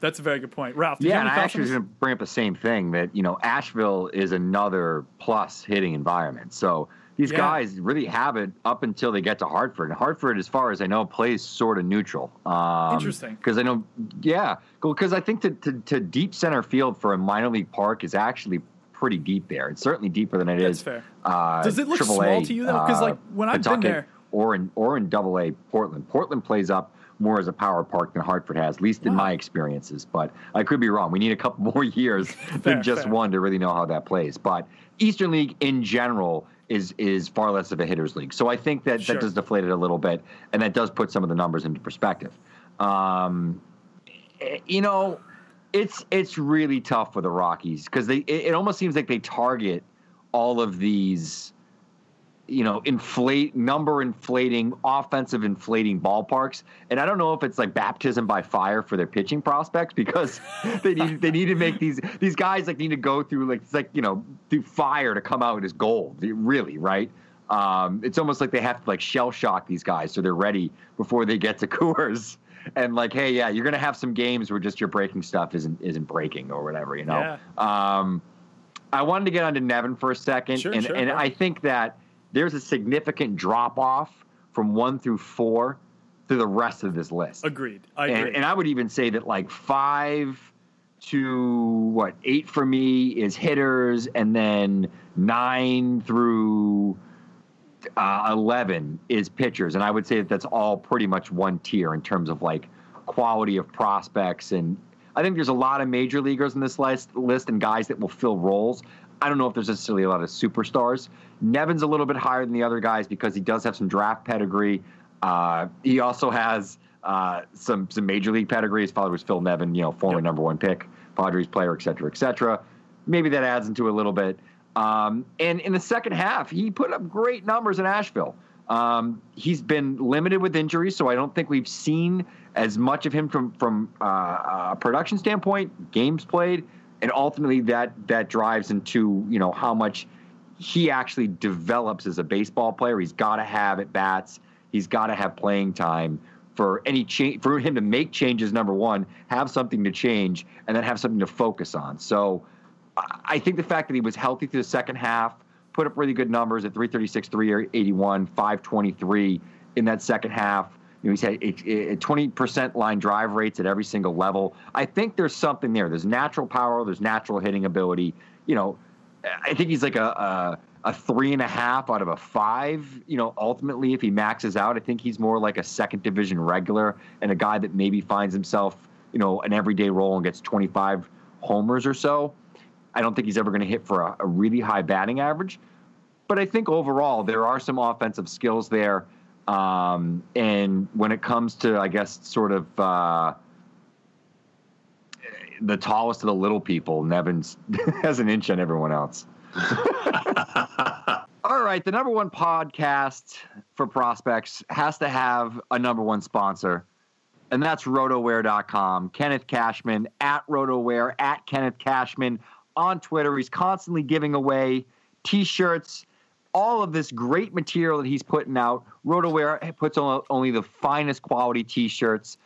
That's a very good point, Ralph. Do you Yeah, have and any I actually was going to bring up the same thing that you know Asheville is another plus hitting environment. So these Yeah. guys really have it up until they get to Hartford. And Hartford, as far as I know, plays sort of neutral. Um, Interesting. Because I know, yeah, because I think to, to to deep center field for a minor league park is actually pretty deep there. It's certainly deeper than it That's is. fair. Uh, Does it look AAA, small to you, though? Because like, when I've been there- or in or in Double A Portland. Portland plays up more as a power park than Hartford has, at least in Wow. my experiences. But I could be wrong. We need a couple more years Fair, than just fair. one to really know how that plays. But Eastern League in general is is far less of a hitters league. So I think that Sure. that does deflate it a little bit, and that does put some of the numbers into perspective. Um, eh, you know, it's it's really tough for the Rockies because they it, it almost seems like they target all of these you know, inflate number inflating, offensive inflating ballparks. And I don't know if it's like baptism by fire for their pitching prospects because they need they need to make these these guys like need to go through like it's like you know through fire to come out as gold. Really, right? Um, it's almost like they have to like shell shock these guys so they're ready before they get to Coors. And like, hey, yeah, you're gonna have some games where just your breaking stuff isn't isn't breaking or whatever, you know. Um, I wanted to get onto Nevin for a second, Sure, and sure, and yeah. I think that there's a significant drop off from one through four to the rest of this list. Agreed. I agree. And, and I would even say that like five to what eight for me is hitters, and then nine through uh, eleven is pitchers, and I would say that that's all pretty much one tier in terms of like quality of prospects. And I think there's a lot of major leaguers in this list, list and guys that will fill roles. I don't know if there's necessarily a lot of superstars. Nevin's a little bit higher than the other guys because he does have some draft pedigree. Uh, he also has uh, some some major league pedigree. His father was Phil Nevin, you know, former Yep. number one pick, Padres player, et cetera, et cetera. Maybe that adds into a little bit. Um, and in the second half, he put up great numbers in Asheville. Um, he's been limited with injuries, so I don't think we've seen as much of him from from uh, a production standpoint, games played, and ultimately that that drives into you know how much he actually develops as a baseball player. He's got to have at bats. He's got to have playing time for any change for him to make changes. Number one, have something to change, and then have something to focus on. So, I- think the fact that he was healthy through the second half, put up really good numbers at 336, 381, 523 in that second half. You know, he's had a 20% line drive rates at every single level. I think there's something there. There's natural power. There's natural hitting ability. You know, I think he's like a, a a three and a half out of a five. You know, ultimately, if he maxes out, I think he's more like a second division regular and a guy that maybe finds himself, you know, an everyday role and gets 25 homers or so. I don't think he's ever going to hit for a, a really high batting average. But I think overall there are some offensive skills there. Um, and when it comes to, I guess, sort of uh, the tallest of the little people, Nevins has an inch on everyone else. All right, the number one podcast for prospects has to have a number one sponsor, and that's RotoWear.com. Kenneth Cashman at RotoWear, at Kenneth Cashman on Twitter. He's constantly giving away t shirts, all of this great material that he's putting out. RotoWear puts on only the finest quality t shirts,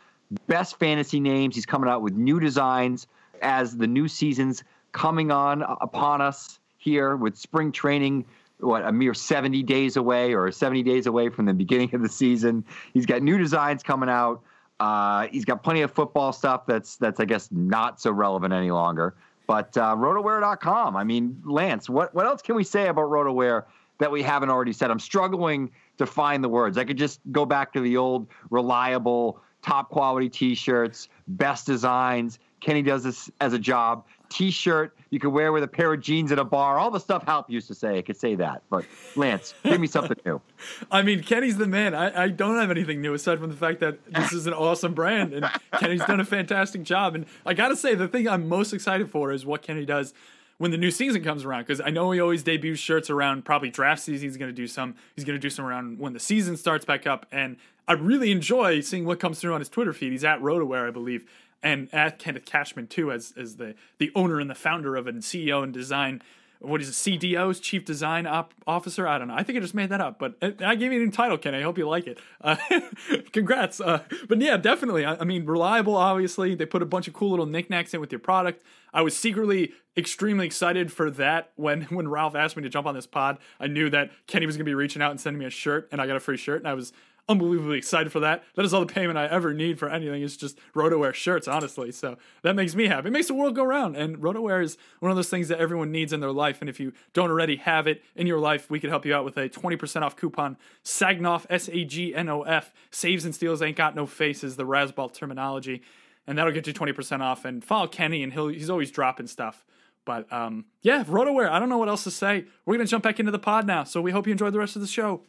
best fantasy names. He's coming out with new designs as the new season's coming on upon us here with spring training what a mere 70 days away or 70 days away from the beginning of the season. He's got new designs coming out. Uh, he's got plenty of football stuff that's that's I guess not so relevant any longer. But uh, RotoWear.com. I mean, Lance, what what else can we say about RotoWear that we haven't already said? I'm struggling to find the words. I could just go back to the old reliable top quality t-shirts, best designs. Kenny does this as a job. T-shirt you could wear with a pair of jeans at a bar. All the stuff Halp used to say. I could say that, but Lance, give me something new. I mean, Kenny's the man. I, I don't have anything new aside from the fact that this is an awesome brand, and Kenny's done a fantastic job. And I got to say, the thing I'm most excited for is what Kenny does when the new season comes around because I know he always debuts shirts around probably draft season. He's going to do some. He's going to do some around when the season starts back up, and I really enjoy seeing what comes through on his Twitter feed. He's at RotoWear, I believe, and at Kenneth Cashman too, as as the the owner and the founder of and CEO and design. What is it? CDO's Chief Design Op- Officer? I don't know. I think I just made that up, but I gave you a new title, Ken. I hope you like it. Uh, congrats. Uh, but yeah, definitely. I, I mean, reliable. Obviously, they put a bunch of cool little knickknacks in with your product. I was secretly extremely excited for that when when Ralph asked me to jump on this pod. I knew that Kenny was going to be reaching out and sending me a shirt, and I got a free shirt, and I was unbelievably excited for that. That is all the payment I ever need for anything. It's just RotoWear shirts, honestly. So that makes me happy. It makes the world go round. And RotoWear is one of those things that everyone needs in their life. And if you don't already have it in your life, we can help you out with a 20% off coupon. Sagnoff, S A G N O F. Saves and steals ain't got no faces, the Razzball terminology. And that'll get you 20% off. And follow Kenny, and he'll he's always dropping stuff. But um, yeah, RotoWear, I don't know what else to say. We're going to jump back into the pod now. So we hope you enjoyed the rest of the show.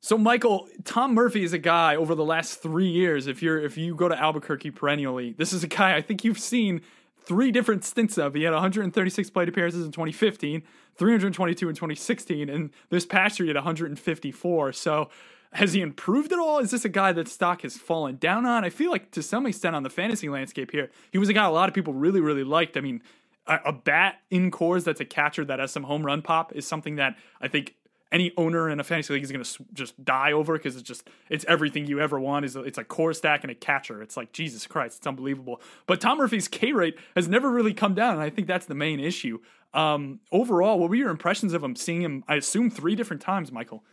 So Michael, Tom Murphy is a guy over the last three years. If you're if you go to Albuquerque perennially, this is a guy I think you've seen three different stints of. He had 136 plate appearances in 2015, 322 in 2016, and this past year he had 154. So has he improved at all? Is this a guy that stock has fallen down on? I feel like to some extent on the fantasy landscape here, he was a guy a lot of people really, really liked. I mean, a, a bat in Coors that's a catcher that has some home run pop is something that I think any owner in a fantasy league is going to just die over because it's just it's everything you ever want is it's a Coors stack and a catcher. It's like jesus christ it's unbelievable. But tom murphy's k rate has never really come down and i think that's the main issue. Um, overall what were your impressions of him seeing him i assume three different times michael?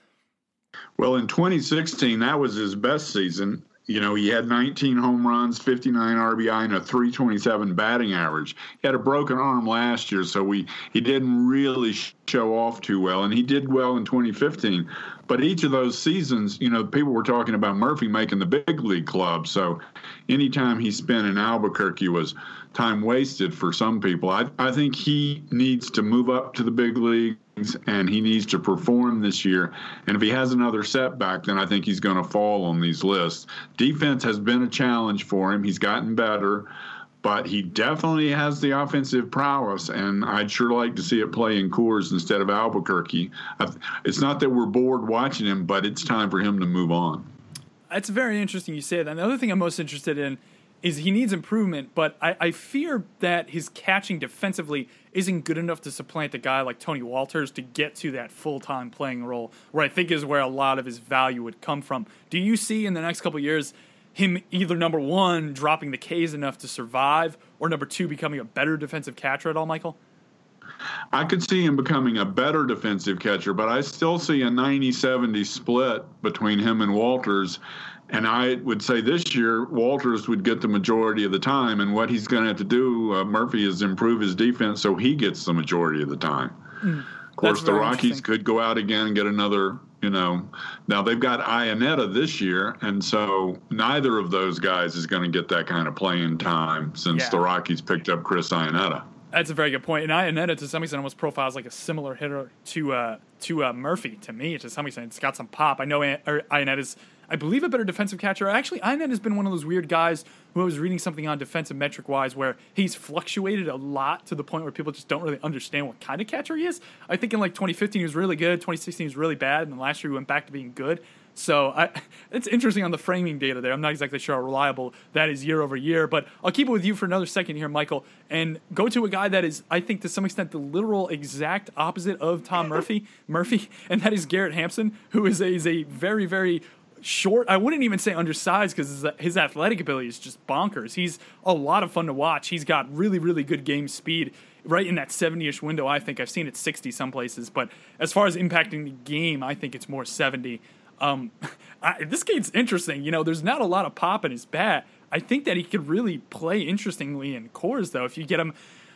Well in 2016 that was his best season you know, he had 19 home runs, 59 RBI, and a 327 batting average. He had a broken arm last year, so we he didn't really show off too well, and he did well in 2015. But each of those seasons, you know, people were talking about Murphy making the big league club. So anytime he spent in Albuquerque was time wasted for some people. I, I think he needs to move up to the big league and he needs to perform this year. And if he has another setback, then I think he's going to fall on these lists. Defense has been a challenge for him. He's gotten better, but he definitely has the offensive prowess, and I'd sure like to see it play in Coors instead of Albuquerque. It's not that we're bored watching him, but it's time for him to move on. That's very interesting you say that. And the other thing I'm most interested in is he needs improvement, but I, I, fear that his catching defensively isn't good enough to supplant a guy like Tony Wolters to get to that full time playing role, where I think is where a lot of his value would come from. Do you see in the next couple years him either number one dropping the K's enough to survive, or number two becoming a better defensive catcher at all, Michael? I could see him becoming a better defensive catcher, but I still see a 90 70 split between him and Wolters. And I would say this year, Wolters would get the majority of the time. And what he's going to have to do, uh, Murphy, is improve his defense so he gets the majority of the time. Mm, of course, the Rockies could go out again and get another, you know. Now, they've got Iannetta this year. And so neither of those guys is going to get that kind of playing time since yeah. the Rockies picked up Chris Iannetta. That's a very good point. And Iannetta, to some extent, almost profiles like a similar hitter to uh, to uh, Murphy. To me, to some extent, it's got some pop. I know Iannetta's, I believe, a better defensive catcher. Actually, Iannetta has been one of those weird guys who I was reading something on defensive metric wise where he's fluctuated a lot to the point where people just don't really understand what kind of catcher he is. I think in like 2015 he was really good, 2016 he was really bad, and last year he went back to being good. So I, it's interesting on the framing data there. I'm not exactly sure how reliable that is year over year, but I'll keep it with you for another second here, Michael, and go to a guy that is, I think, to some extent, the literal exact opposite of Tom Murphy, Murphy, and that is Garrett Hampson, who is a, is a very, very short. I wouldn't even say undersized because his, his athletic ability is just bonkers. He's a lot of fun to watch. He's got really, really good game speed right in that 70-ish window. I think I've seen it 60 some places, but as far as impacting the game, I think it's more 70. Um, I, this game's interesting. You know, there's not a lot of pop in his bat. I think that he could really play interestingly in Coors, though, if you get him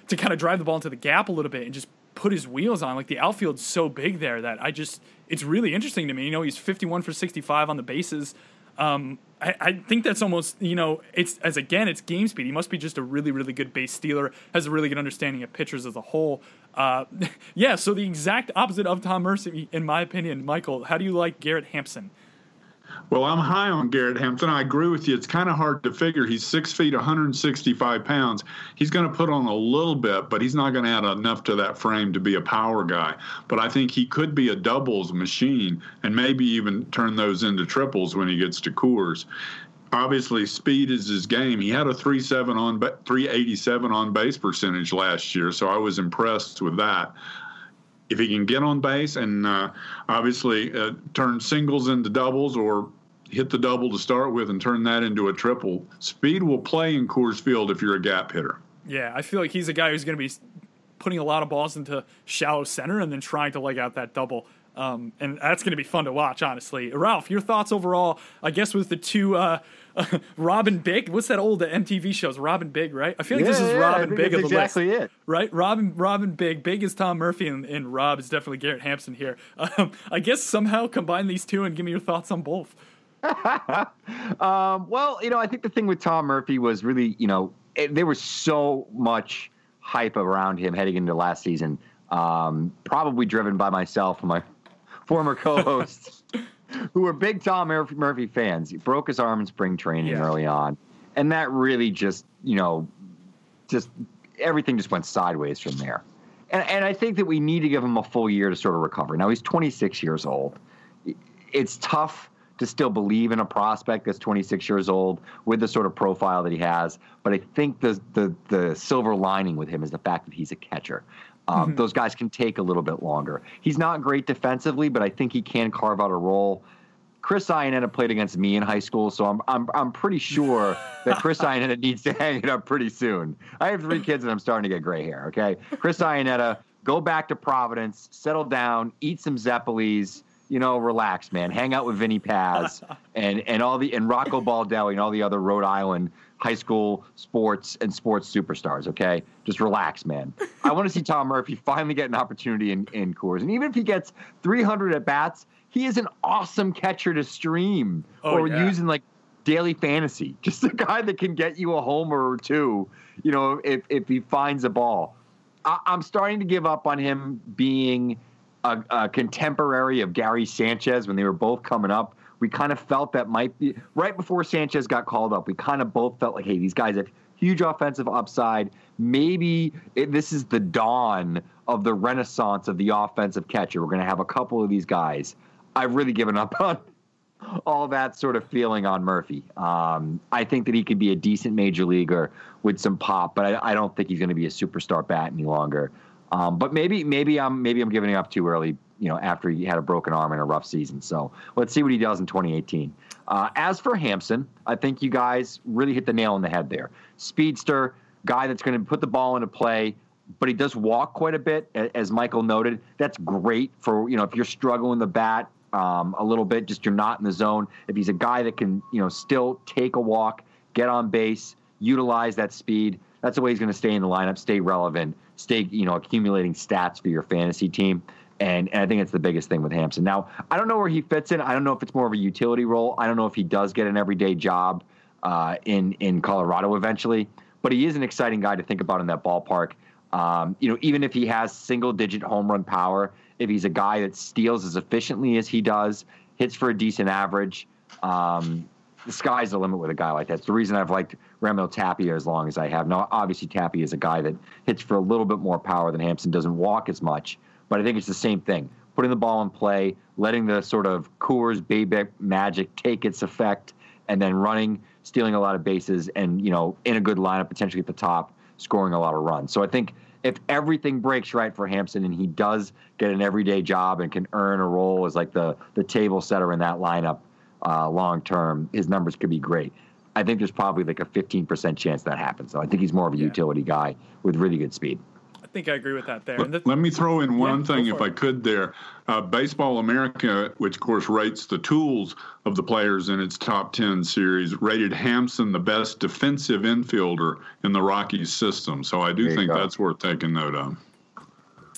to kind of drive the ball into the gap a little bit and just put his wheels on. Like the outfield's so big there that I just, it's really interesting to me. You know, he's 51 for 65 on the bases. Um, I, I, think that's almost you know it's as again it's game speed. He must be just a really really good base stealer. Has a really good understanding of pitchers as a whole. Uh, yeah, so the exact opposite of Tom Murphy, in my opinion. Michael, how do you like Garrett Hampson? Well, I'm high on Garrett Hampson. I agree with you. It's kind of hard to figure. He's six feet, 165 pounds. He's going to put on a little bit, but he's not going to add enough to that frame to be a power guy. But I think he could be a doubles machine and maybe even turn those into triples when he gets to Coors. Obviously, speed is his game. He had a 3.7 on 387 on base percentage last year, so I was impressed with that if he can get on base and uh, obviously uh, turn singles into doubles or hit the double to start with and turn that into a triple, speed will play in Coors Field if you're a gap hitter. Yeah, I feel like he's a guy who's going to be putting a lot of balls into shallow center and then trying to leg out that double. Um, and that's going to be fun to watch, honestly. Ralph, your thoughts overall? I guess with the two uh, Rob & Big. What's that old MTV shows? Rob & Big, right? I feel like yeah, this is yeah, Rob & Big of the exactly list, it. right? Robin Rob & Big. Big is Tom Murphy, and, and Rob is definitely Garrett Hampson here. Um, I guess somehow combine these two and give me your thoughts on both. um, well, you know, I think the thing with Tom Murphy was really, you know, it, there was so much hype around him heading into last season. Um, probably driven by myself and my former co-hosts who were big Tom Murphy, fans. He broke his arm in spring training Yeah. early on, and that really just, you know, just everything just went sideways from there. And, and I think that we need to give him a full year to sort of recover. Now he's 26 years old. It's tough to still believe in a prospect that's 26 years old with the sort of profile that he has. But I think the the the silver lining with him is the fact that he's a catcher. Um, Those guys can take a little bit longer. He's not great defensively, but I think he can carve out a role. Chris Iannetta played against me in high school, so I'm I'm I'm pretty sure that Chris Iannetta needs to hang it up pretty soon. I have three kids and I'm starting to get gray hair. Okay, Chris Iannetta, go back to Providence, settle down, eat some Zeppelis, you know, relax, man. Hang out with Vinny Paz and and all the and Rocco Baldelli and all the other Rhode Island high school sports and sports superstars. Okay, just relax, man. I want to see Tom Murphy finally get an opportunity in in Coors, and even if he gets 300 at bats, he is an awesome catcher to stream Oh, or yeah. using like daily fantasy. Just a guy that can get you a homer or two. You know, if if he finds a ball. I, I'm starting to give up on him being a, a contemporary of Gary Sanchez when they were both coming up. We kind of felt that might be right before Sanchez got called up. We kind of both felt like, hey, these guys have huge offensive upside. Maybe it, this is the dawn of the renaissance of the offensive catcher. We're going to have a couple of these guys. I've really given up on all that sort of feeling on Murphy. Um, I think that he could be a decent major leaguer with some pop, but I, I don't think he's going to be a superstar bat any longer. Um, but maybe, maybe I'm maybe I'm giving up too early. You know, after he had a broken arm in a rough season. So let's see what he does in 2018. Uh, as for Hampson, I think you guys really hit the nail on the head there. Speedster, guy that's going to put the ball into play, but he does walk quite a bit, as Michael noted. That's great for you know if you're struggling the bat um, a little bit, just you're not in the zone. If he's a guy that can you know still take a walk, get on base, utilize that speed, that's the way he's going to stay in the lineup, stay relevant, stay you know accumulating stats for your fantasy team. And, and I think it's the biggest thing with Hampson. Now, I don't know where he fits in. I don't know if it's more of a utility role. I don't know if he does get an everyday job uh, in in Colorado eventually. But he is an exciting guy to think about in that ballpark. Um, you know, even if he has single digit home run power, if he's a guy that steals as efficiently as he does, hits for a decent average, um, the sky's the limit with a guy like that. It's the reason I've liked Raimel Tapia as long as I have. Now, obviously, Tapia is a guy that hits for a little bit more power than Hampson, doesn't walk as much, but I think it's the same thing. Putting the ball in play, letting the sort of Coors BABIP magic take its effect, and then running, stealing a lot of bases, and, you know, in a good lineup, potentially at the top, scoring a lot of runs. So I think if everything breaks right for Hampson and he does get an everyday job and can earn a role as like the the table setter in that lineup uh, long term, his numbers could be great. I think there's probably like a 15% chance that happens. So I think he's more of a Yeah. utility guy with really good speed. I think I agree with that there. And Let, the, let me throw in one Yeah, thing, if for I could, there. Uh, Baseball America, which of course rates the tools of the players in its top 10 series, rated Hampson the best defensive infielder in the Rockies system. So I do There think go. that's worth taking note of.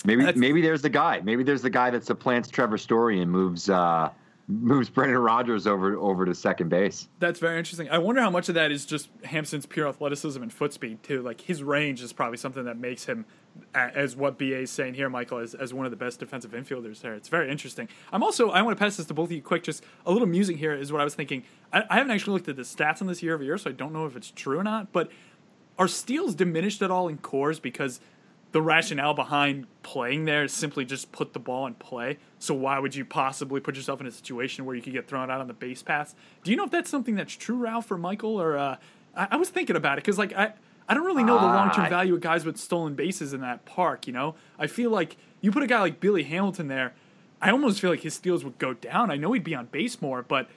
Maybe That's- maybe there's the guy. Maybe there's the guy that supplants Trevor Story and moves uh, moves Brendan Rodgers over over to second base. That's very interesting. I wonder how much of that is just Hampson's pure athleticism and foot speed too. Like his range is probably something that makes him, as what BA is saying here, Michael, as, as one of the best defensive infielders there. It's very interesting. I'm also I want to pass this to both of you quick. Just a little musing here is what I was thinking. I, I haven't actually looked at the stats on this year over year, so I don't know if it's true or not. But are steals diminished at all in Coors because the rationale behind playing there is simply just put the ball in play. So why would you possibly put yourself in a situation where you could get thrown out on the base pass? Do you know if that's something that's true, Ralph or Michael? Or uh, I, I was thinking about it because like I I don't really know the long term value of guys with stolen bases in that park. You know, I feel like you put a guy like Billy Hamilton there, I almost feel like his steals would go down. I know he'd be on base more, but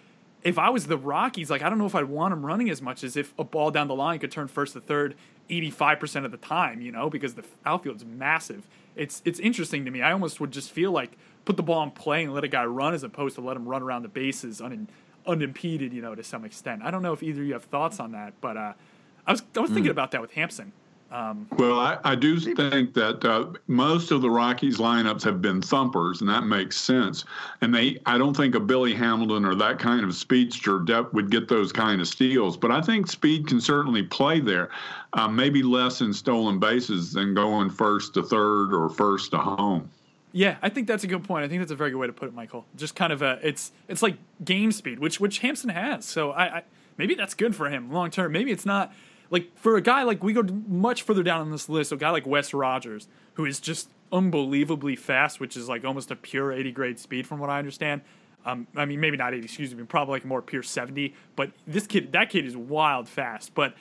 if I was the Rockies, like I don't know if I'd want him running as much as if a ball down the line could turn first to third 85% of the time, you know, because the outfield's massive. It's it's interesting to me. I almost would just feel like put the ball in play and let a guy run as opposed to let him run around the bases un, unimpeded, you know, to some extent. I don't know if either of you have thoughts on that, but uh, I was I was thinking about that with Hampson. Well, I, I do think that uh, most of the Rockies lineups have been thumpers, and that makes sense. And they, I don't think a Billy Hamilton or that kind of speedster depth would get those kind of steals. But I think speed can certainly play there. Uh, maybe less in stolen bases than going first to third or first to home. Yeah, I think that's a good point. I think that's a very good way to put it, Michael. Just kind of a it's it's like game speed, which which Hampson has. So I, I maybe that's good for him long term. Maybe it's not like for a guy like we go much further down on this list. A guy like Wes Rogers, who is just unbelievably fast, which is like almost a pure 80 grade speed from what I understand. Um, I mean, maybe not 80, excuse me, probably like more pure 70. But this kid, that kid is wild fast. But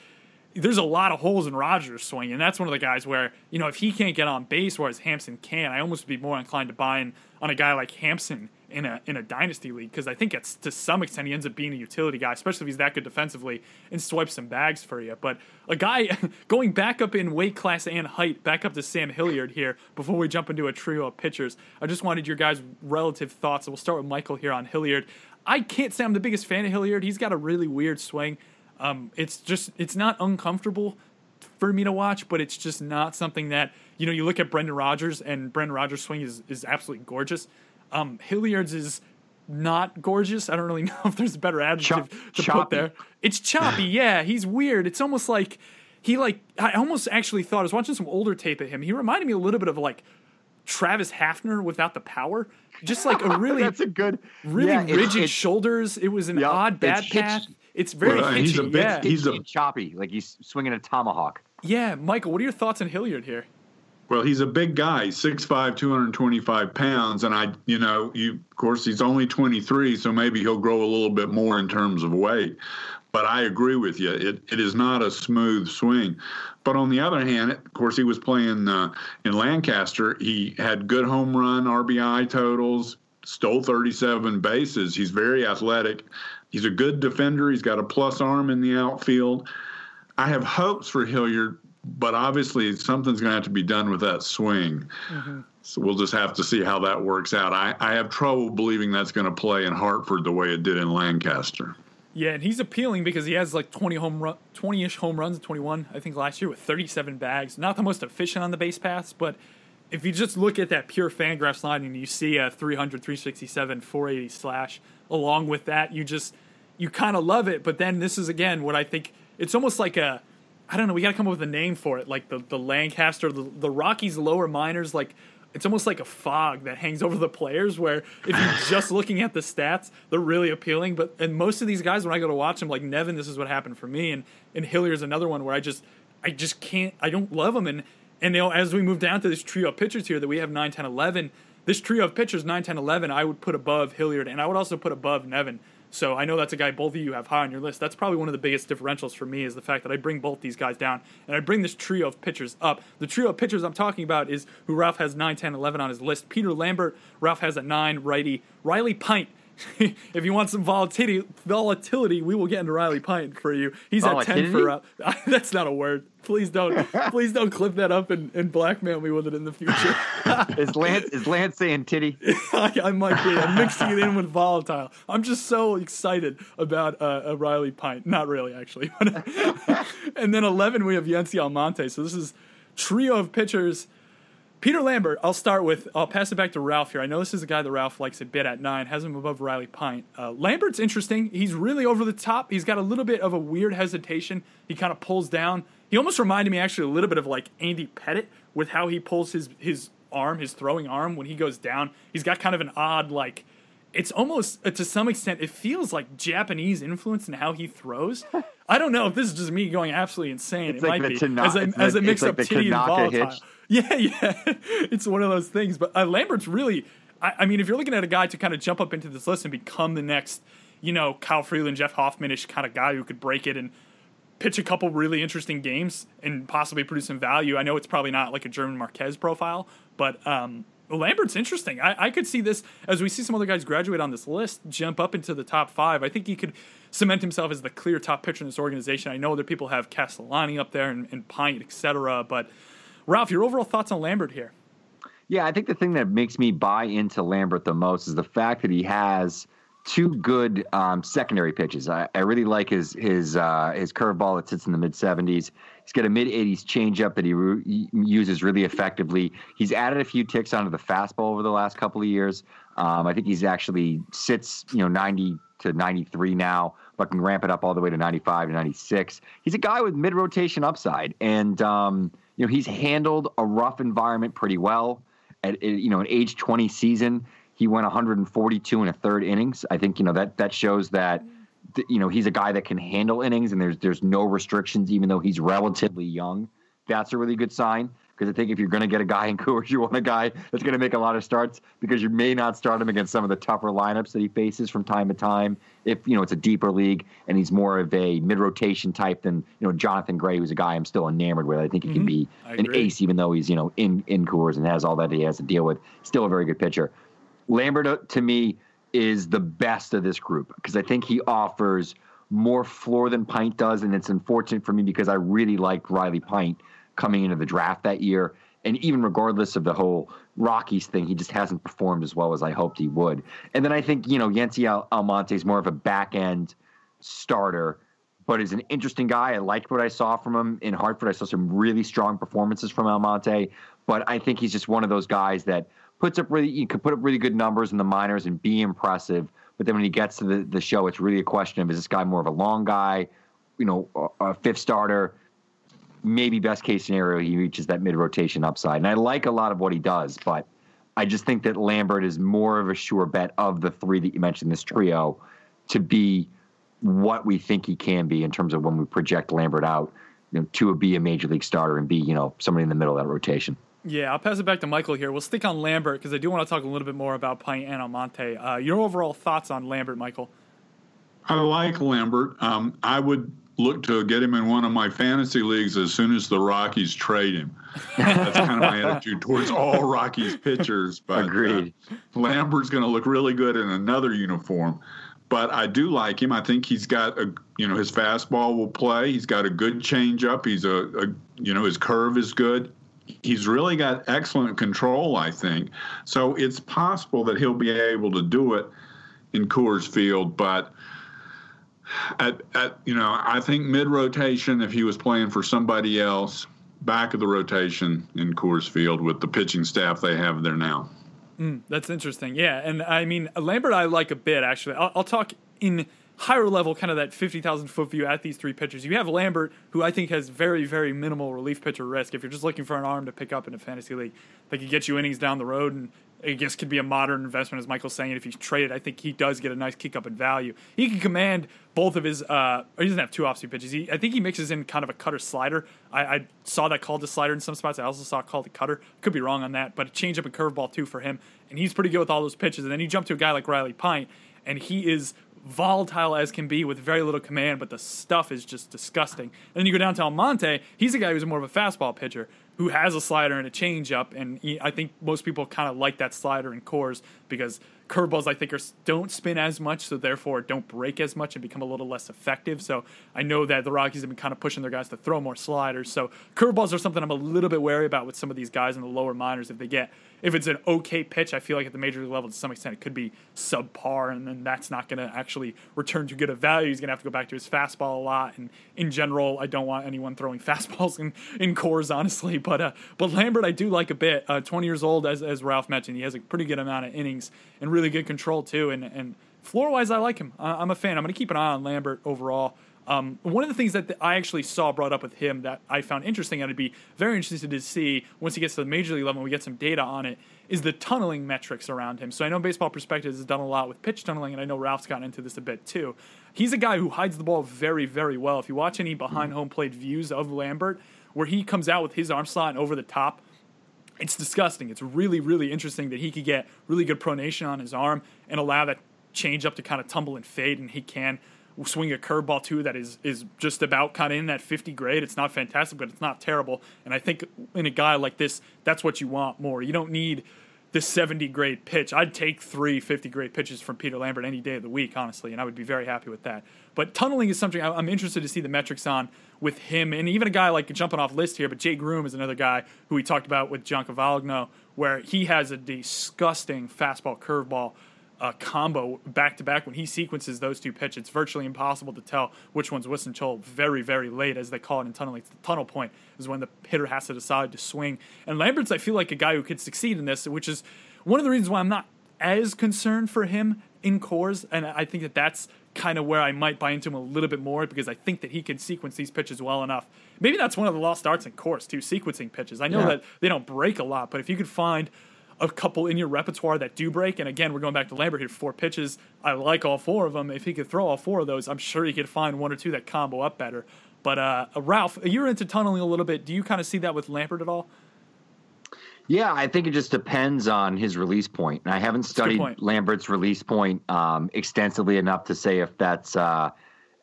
there's a lot of holes in Rogers' swing, and that's one of the guys where you know if he can't get on base, whereas Hampson can, I almost would be more inclined to buy in on a guy like Hampson in a in a dynasty league because I think it's to some extent he ends up being a utility guy, especially if he's that good defensively and swipes some bags for you. But a guy going back up in weight class and height, back up to Sam Hilliard here before we jump into a trio of pitchers. I just wanted your guys' relative thoughts. and We'll start with Michael here on Hilliard. I can't say I'm the biggest fan of Hilliard. He's got a really weird swing. Um, it's just it's not uncomfortable for me to watch, but it's just not something that you know. You look at Brendan Rodgers, and Brendan Rodgers' swing is is absolutely gorgeous. Um, Hilliard's is not gorgeous. I don't really know if there's a better adjective Chop- to put there. It's choppy. yeah, he's weird. It's almost like he like I almost actually thought I was watching some older tape of him. He reminded me a little bit of like Travis Hafner without the power. Just like a really That's a good, really yeah, rigid it's- shoulders. It was an Yup, odd bat hitchy. Path. It's very Well, hitchy. he's a bit- yeah. he's a- and choppy, like he's swinging a tomahawk. Yeah, Michael, what are your thoughts on Hilliard here? Well, he's a big guy, 6'5", 225 pounds, and I, you know, you of course he's only 23, so maybe he'll grow a little bit more in terms of weight. But I agree with you; it, it is not a smooth swing. But on the other hand, of course, he was playing uh, in Lancaster. He had good home run RBI totals, stole 37 bases. He's very athletic. He's a good defender. He's got a plus arm in the outfield. I have hopes for Hilliard, but obviously something's going to have to be done with that swing. Mm-hmm. So we'll just have to see how that works out. I, I have trouble believing that's going to play in Hartford the way it did in Lancaster. Yeah, and he's appealing because he has like 20 home run, 20-ish home runs, 21 I think last year with 37 bags. Not the most efficient on the base paths, but if you just look at that pure Fangraphs line and you see a 300, 367, 480 slash, along with that, you just you kind of love it. But then this is again what I think it's almost like a I don't know. We got to come up with a name for it, like the the Lancaster, the, the Rockies lower minors. Like it's almost like a fog that hangs over the players. Where if you're just looking at the stats, they're really appealing. But and most of these guys, when I go to watch them, like Nevin, this is what happened for me, and and Hilliard's another one where I just I just can't. I don't love them, and and you know as we move down to this trio of pitchers here that we have 9, 10, 11. This trio of pitchers 9, 10, 11, I would put above Hilliard, and I would also put above Nevin. So I know that's a guy both of you have high on your list. That's probably one of the biggest differentials for me is the fact that I bring both these guys down and I bring this trio of pitchers up. The trio of pitchers I'm talking about is who Ralph has 9, 10, 11 on his list. Peter Lambert, Ralph has a 9, righty. Riley Pint, if you want some volatility, volatility, we will get into Riley Pint for you. He's at 10 for up. That's not a word. Please don't please don't clip that up and, and blackmail me with it in the future. is Lance is Lance saying titty? I, I might be. I'm mixing it in with volatile. I'm just so excited about uh, a Riley Pint. Not really, actually. and then 11, we have Yency Almonte. So this is trio of pitchers. Peter Lambert, I'll start with. I'll pass it back to Ralph here. I know this is a guy that Ralph likes a bit at nine, has him above Riley Pint. Uh, Lambert's interesting. He's really over the top. He's got a little bit of a weird hesitation. He kind of pulls down. He almost reminded me actually a little bit of like Andy Pettitte with how he pulls his his arm, his throwing arm when he goes down. He's got kind of an odd like. It's almost uh, to some extent it feels like Japanese influence in how he throws. I don't know if this is just me going absolutely insane. It's it like might the be Tana- as I, it's as the- I mix like up the titty and volatile. hitch. Yeah, yeah, it's one of those things. But uh, Lambert's really, I, I mean, if you're looking at a guy to kind of jump up into this list and become the next, you know, Kyle Freeland, Jeff Hoffman-ish kind of guy who could break it and pitch a couple really interesting games and possibly produce some value. I know it's probably not like a German Marquez profile, but um, Lambert's interesting. I, I could see this as we see some other guys graduate on this list, jump up into the top five. I think he could cement himself as the clear top pitcher in this organization. I know other people have Castellani up there and, and Pint, etc. But Ralph, your overall thoughts on Lambert here? Yeah, I think the thing that makes me buy into Lambert the most is the fact that he has two good um, secondary pitches. I, I really like his his uh, his curveball that sits in the mid 70s. He's got a mid 80s changeup that he re- uses really effectively. He's added a few ticks onto the fastball over the last couple of years. Um, I think he's actually sits you know 90 to 93 now, but can ramp it up all the way to 95 to 96. He's a guy with mid rotation upside, and um, you know he's handled a rough environment pretty well. At you know an age 20 season, he went 142 and a third innings. I think you know that that shows that th- you know he's a guy that can handle innings and there's there's no restrictions even though he's relatively young. That's a really good sign because I think if you're going to get a guy in Coors, you want a guy that's going to make a lot of starts because you may not start him against some of the tougher lineups that he faces from time to time. If you know it's a deeper league and he's more of a mid rotation type than you know Jonathan Gray, who's a guy I'm still enamored with. I think he can be an ace even though he's you know in in Coors and has all that he has to deal with. Still a very good pitcher. Lambert uh, to me is the best of this group because I think he offers more floor than Pint does, and it's unfortunate for me because I really liked Riley Pint coming into the draft that year. And even regardless of the whole Rockies thing, he just hasn't performed as well as I hoped he would. And then I think you know Yency Al- Almonte is more of a back end starter, but is an interesting guy. I liked what I saw from him in Hartford. I saw some really strong performances from Almonte, but I think he's just one of those guys that puts up really you could put up really good numbers in the minors and be impressive. But then when he gets to the, the show, it's really a question of is this guy more of a long guy, you know, a, a fifth starter? Maybe best case scenario, he reaches that mid rotation upside. And I like a lot of what he does, but I just think that Lambert is more of a sure bet of the three that you mentioned, this trio, to be what we think he can be in terms of when we project Lambert out, you know, to be a major league starter and be, you know, somebody in the middle of that rotation. Yeah, I'll pass it back to Michael here. We'll stick on Lambert because I do want to talk a little bit more about Pint and Almonte. Uh, your overall thoughts on Lambert, Michael? I like Lambert. Um, I would look to get him in one of my fantasy leagues as soon as the Rockies trade him. That's kind of my attitude towards all Rockies pitchers. But uh, Agreed. Lambert's going to look really good in another uniform. But I do like him. I think he's got a, you know, his fastball will play. He's got a good changeup. He's a, a, you know, his curve is good. He's really got excellent control, I think. So it's possible that he'll be able to do it in Coors Field, but at, at you know, I think mid rotation, if he was playing for somebody else, back of the rotation in Coors Field with the pitching staff they have there now. Hmm, that's interesting. Yeah, and I mean Lambert, I like a bit actually. I'll, I'll talk in higher level, kind of that 50,000 foot view at these three pitchers. You have Lambert, who I think has very, very minimal relief pitcher risk. If you're just looking for an arm to pick up in a fantasy league, that could get you innings down the road and I guess could be a modern investment, as Michael's saying. If he's traded, I think he does get a nice kick up in value. He can command both of his. Uh, he doesn't have two off-speed pitches. He, I think he mixes in kind of a cutter slider. I, I saw that called a slider in some spots. I also saw it called a cutter. Could be wrong on that, but a changeup and curveball too for him. And he's pretty good with all those pitches. And then you jump to a guy like Riley Pint, and he is volatile as can be with very little command, but the stuff is just disgusting. And then you go down to Almonte. He's a guy who's more of a fastball pitcher who has a slider and a changeup, and he, I think most people kind of like that slider in Coors because curveballs I think are don't spin as much, so therefore don't break as much and become a little less effective. So I know that the Rockies have been kind of pushing their guys to throw more sliders. So curveballs are something I'm a little bit wary about with some of these guys in the lower minors. If they get if it's an okay pitch, I feel like at the major league level to some extent it could be subpar, and then that's not going to actually return to good of value. He's going to have to go back to his fastball a lot, and in general, I don't want anyone throwing fastballs in, in Coors, honestly. But uh, but Lambert, I do like a bit. Uh, 20 years old, as as Ralph mentioned, he has a pretty good amount of innings and really good control too. And and floor wise, I like him. I'm a fan. I'm going to keep an eye on Lambert overall. Um, one of the things that I actually saw brought up with him that I found interesting, and I'd be very interested to see once he gets to the major league level and we get some data on it, is the tunneling metrics around him. So I know Baseball Prospectus has done a lot with pitch tunneling, and I know Ralph's gotten into this a bit too. He's a guy who hides the ball very, very well. If you watch any behind home plate views of Lambert, where he comes out with his arm slot and over the top, it's disgusting. It's really, really interesting that he could get really good pronation on his arm and allow that change up to kind of tumble and fade, and he can swing a curveball too that is is just about kind of in that 50 grade. It's not fantastic, but it's not terrible. And I think in a guy like this, that's what you want more. You don't need the 70 grade pitch. I'd take three 50 grade pitches from Peter Lambert any day of the week, honestly, and I would be very happy with that. But tunneling is something I'm interested to see the metrics on with him, and even a guy like jumping off list here, but Jay Groome is another guy who we talked about with John Cavallagno, where he has a disgusting fastball curveball uh, combo back to back when he sequences those two pitches. It's virtually impossible to tell which one's Winston Chol very, very late, as they call it in tunneling. Tunnel point is when the hitter has to decide to swing. And Lambert's, I feel like a guy who could succeed in this, which is one of the reasons why I'm not as concerned for him in Coors. And I think that that's kind of where I might buy into him a little bit more because I think that he can sequence these pitches well enough. Maybe that's one of the lost arts in Coors too, sequencing pitches. I know Yeah. that they don't break a lot, but if you could find a couple in your repertoire that do break, and again, we're going back to Lambert here, four pitches. I like all four of them. If he could throw all four of those, I'm sure he could find one or two that combo up better. But uh, Ralph, you're into tunneling a little bit. Do you kind of see that with Lambert at all? Yeah, I think it just depends on his release point. And I haven't studied. Lambert's release point um, extensively enough to say if that's uh,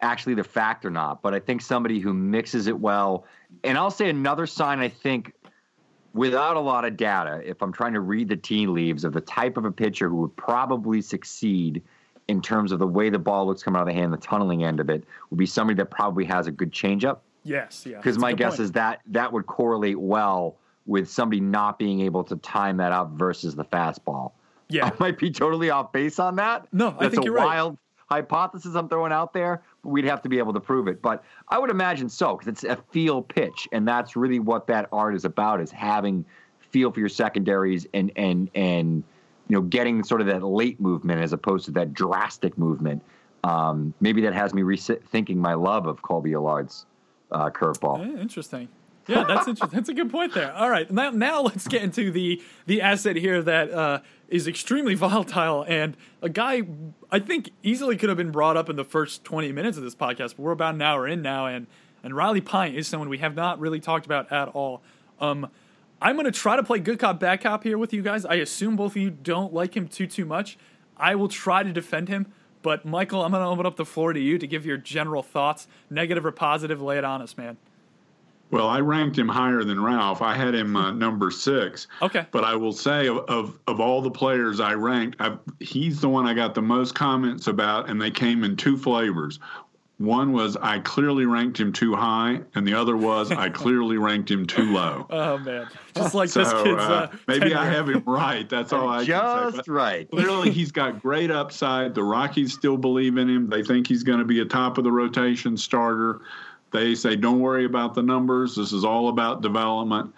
actually the fact or not. But I think somebody who mixes it well, and I'll say another sign I think without a lot of data, if I'm trying to read the tea leaves of the type of a pitcher who would probably succeed in terms of the way the ball looks coming out of the hand, the tunneling end of it, would be somebody that probably has a good changeup Yes, yeah. because my guess point. is that that would correlate well with somebody not being able to time that up versus the fastball. Yeah. I might be totally off base on that. No, I that's think a you're right. wild hypothesis I'm throwing out there, but we'd have to be able to prove it. But I would imagine so because it's a feel pitch, and that's really what that art is about: is having feel for your secondaries and and and you know getting sort of that late movement as opposed to that drastic movement. Um, maybe that has me rethinking my love of Kolby Allard's uh, curveball. Eh, interesting. Yeah, that's interesting. That's a good point there. All right, now now let's get into the the asset here that uh, is extremely volatile and a guy I think easily could have been brought up in the first twenty minutes of this podcast, but we're about an hour in now, and and Riley Pint is someone we have not really talked about at all. Um, I'm going to try to play good cop bad cop here with you guys. I assume both of you don't like him too too much. I will try to defend him, but Michael, I'm going to open up the floor to you to give your general thoughts, negative or positive. Lay it on us, man. Well, I ranked him higher than Ralph. I had him uh, number six. Okay. But I will say, of of, of all the players I ranked, i he's the one I got the most comments about, and they came in two flavors. One was I clearly ranked him too high, and the other was I clearly ranked him too low. Oh man, just like So this kid's. uh, Uh, maybe I have him right. That's all I can say. Just right. Clearly, he's got great upside. The Rockies still believe in him. They think he's going to be a top of the rotation starter. They say, don't worry about the numbers. This is all about development.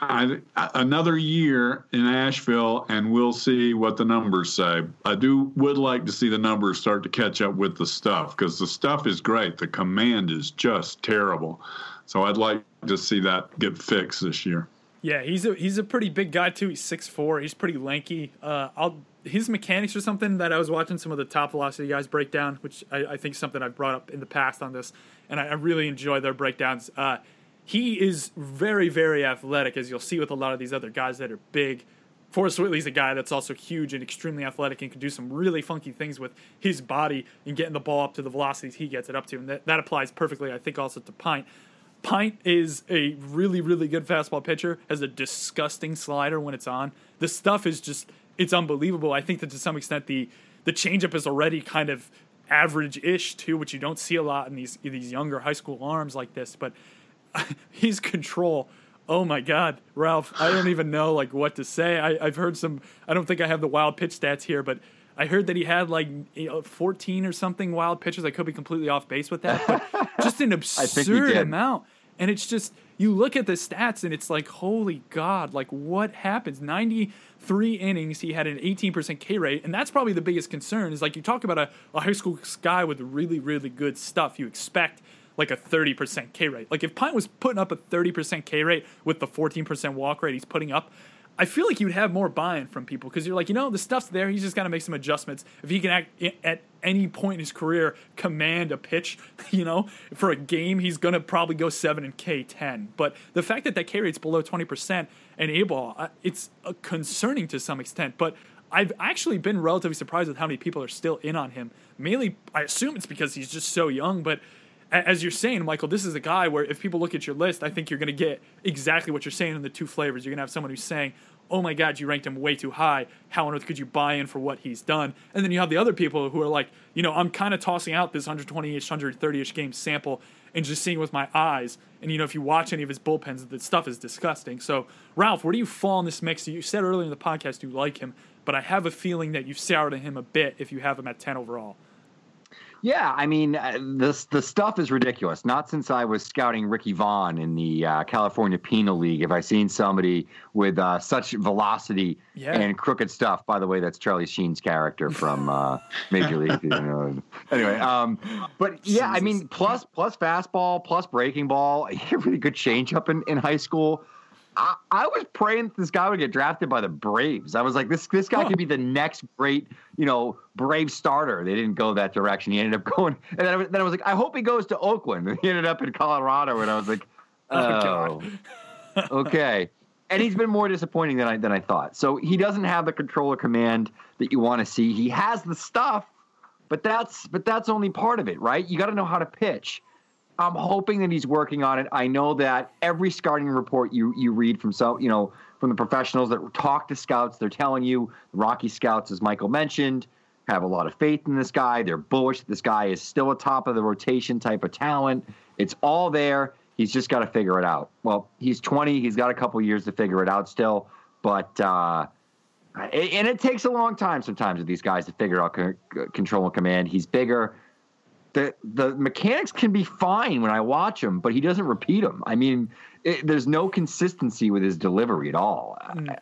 I, another year in Asheville, and we'll see what the numbers say. I do would like to see the numbers start to catch up with the stuff because the stuff is great. The command is just terrible. So I'd like to see that get fixed this year. Yeah, he's a he's a pretty big guy too. He's six four. He's pretty lanky. Uh, I'll his mechanics are something that I was watching some of the top velocity guys break down, which I, I think something I've brought up in the past on this, and I, I really enjoy their breakdowns. Uh, he is very, very athletic, as you'll see with a lot of these other guys that are big. Forrest Whitley's a guy that's also huge and extremely athletic and can do some really funky things with his body and getting the ball up to the velocities he gets it up to. And that, that applies perfectly, I think, also to Pint. Pint is a really, really good fastball pitcher, has a disgusting slider when it's on. The stuff is just, it's unbelievable. I think that to some extent the the changeup is already kind of average-ish too, which you don't see a lot in these in these younger high school arms like this. But his control. Oh my God, Ralph! I don't even know like what to say. I, I've heard some. I don't think I have the wild pitch stats here, but I heard that he had like you know, 14 or something wild pitches. I could be completely off base with that, but just an absurd amount. And it's just you look at the stats and it's like, holy God, like what happens? 93 innings, he had an 18% K rate, and that's probably the biggest concern. Is like you talk about a, a high school guy with really, really good stuff. You expect like a 30% K rate. Like if Pint was putting up a 30% K rate with the 14% walk rate he's putting up, I feel like you'd have more buy-in from people because you're like, you know, the stuff's there. He's just got to make some adjustments. If he can act at any point in his career command a pitch, you know, for a game, he's gonna probably go seven and K ten. But the fact that that K rate's below twenty percent and A ball, it's uh, concerning to some extent. But I've actually been relatively surprised with how many people are still in on him. Mainly, I assume it's because he's just so young, but as you're saying, Michael, this is a guy where if people look at your list, I think you're going to get exactly what you're saying in the two flavors. You're going to have someone who's saying, oh my God, you ranked him way too high. How on earth could you buy in for what he's done? And then you have the other people who are like, you know, I'm kind of tossing out this 120 ish, 130 ish game sample and just seeing with my eyes. And, you know, if you watch any of his bullpens, the stuff is disgusting. So, Ralph, where do you fall in this mix? You said earlier in the podcast you like him, but I have a feeling that you've soured on him a bit if you have him at 10 overall. Yeah, I mean, uh, this the stuff is ridiculous. Not since I was scouting Ricky Vaughn in the uh, California Penal League have I seen somebody with uh, such velocity Yeah. and crooked stuff. By the way, that's Charlie Sheen's character from uh, Major League. you know. Anyway, um, but yeah, I mean, plus plus fastball, plus breaking ball, he had a really good changeup in, in high school. I, I was praying that this guy would get drafted by the Braves. I was like, this this guy could be the next great, you know, Brave starter. They didn't go that direction. He ended up going, and then I, was- then I was like, I hope he goes to Oakland. And he ended up in Colorado, and I was like, Oh, oh, okay. And he's been more disappointing than I than I thought. So he doesn't have the controller command that you want to see. He has the stuff, but that's but that's only part of it, right? You got to know how to pitch. I'm hoping that he's working on it. I know that every scouting report you you read from so you know from the professionals that talk to scouts, they're telling you Rocky scouts, as Michael mentioned, have a lot of faith in this guy. They're bullish. This guy is still a top of the rotation type of talent. It's all there. He's just got to figure it out. Well, he's 20. He's got a couple years to figure it out still, but. uh and it takes a long time sometimes with these guys to figure out control and command. He's bigger the the mechanics can be fine when I watch him, but he doesn't repeat them. I mean, it, there's no consistency with his delivery at all. I,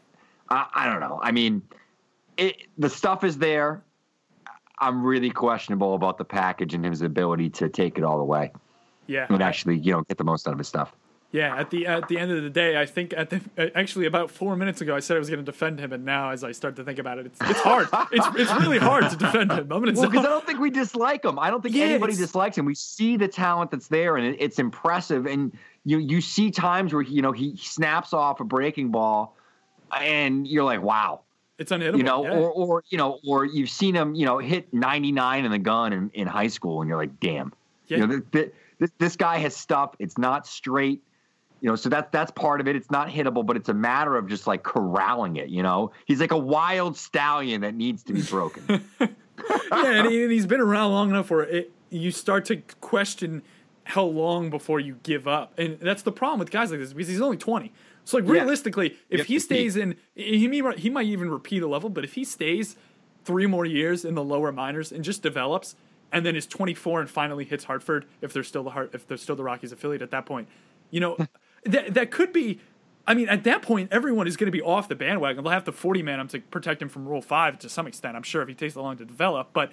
I, I don't know. I mean, it, the stuff is there. I'm really questionable about the package and his ability to take it all the way Yeah. and actually, you know, get the most out of his stuff. Yeah, at the at the end of the day, I think at the uh, actually about four minutes ago, I said I was going to defend him, and now as I start to think about it, it's it's hard. it's it's really hard to defend him. I'm Well, because I don't think we dislike him. I don't think Yeah, anybody dislikes him. We see the talent that's there, and it, it's impressive. And you you see times where you know he snaps off a breaking ball, and you're like, wow, it's unhittable. you know, yeah. or or you know, or you've seen him, you know, hit 99 in the gun in, in high school, and you're like, damn, Yeah. you know, th- th- this this guy has stuff. It's not straight. You know, so that's that's part of it. It's not hittable, but it's a matter of just like corralling it. You know, he's like a wild stallion that needs to be broken. yeah, and, he, and he's been around long enough where it, you start to question how long before you give up, and that's the problem with guys like this because he's only twenty. So like Yeah. realistically, if Yep, he stays in, he may, he might even repeat a level, but if he stays three more years in the lower minors and just develops, and then is twenty four and finally hits Hartford, if they're still the Hart, if they're still the Rockies affiliate at that point, you know, that that could be I mean, at that point, everyone is going to be off the bandwagon. They'll have to 40 man him to protect him from Rule 5 to some extent, I'm sure, if he takes that long to develop. But,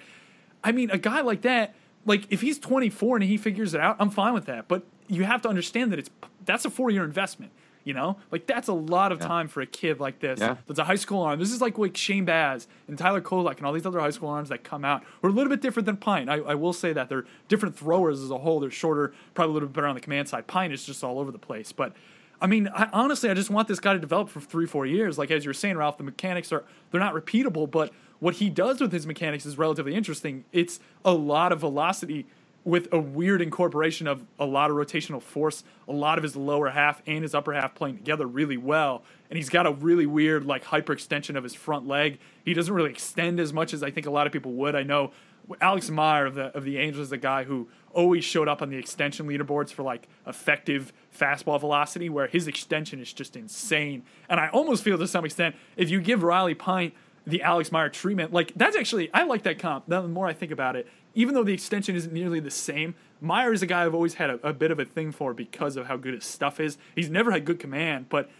I mean, a guy like that, like, if he's 24 and he figures it out, I'm fine with that. But you have to understand that it's that's a four year investment. You know, like that's a lot of time for a kid like this. Yeah. That's a high school arm. This is like like Shane Baz and Tyler Kolek and all these other high school arms that come out. We're a little bit different than Pint. I, I will say that they're different throwers as a whole. They're shorter, probably a little bit better on the command side. Pint is just all over the place. But I mean, I, honestly, I just want this guy to develop for three, four years. Like as you were saying, Ralph, the mechanics are they're not repeatable, but what he does with his mechanics is relatively interesting. It's a lot of velocity with a weird incorporation of a lot of rotational force, a lot of his lower half and his upper half playing together really well. And he's got a really weird, like, hyperextension of his front leg. He doesn't really extend as much as I think a lot of people would. I know Alex Meyer of the of the Angels is the guy who always showed up on the extension leaderboards for like effective fastball velocity, where his extension is just insane. And I almost feel to some extent if you give Riley Pint the Alex Meyer treatment, like that's actually I like that comp. The more I think about it, even though the extension isn't nearly the same, Meyer is a guy I've always had a, a bit of a thing for because of how good his stuff is. He's never had good command, but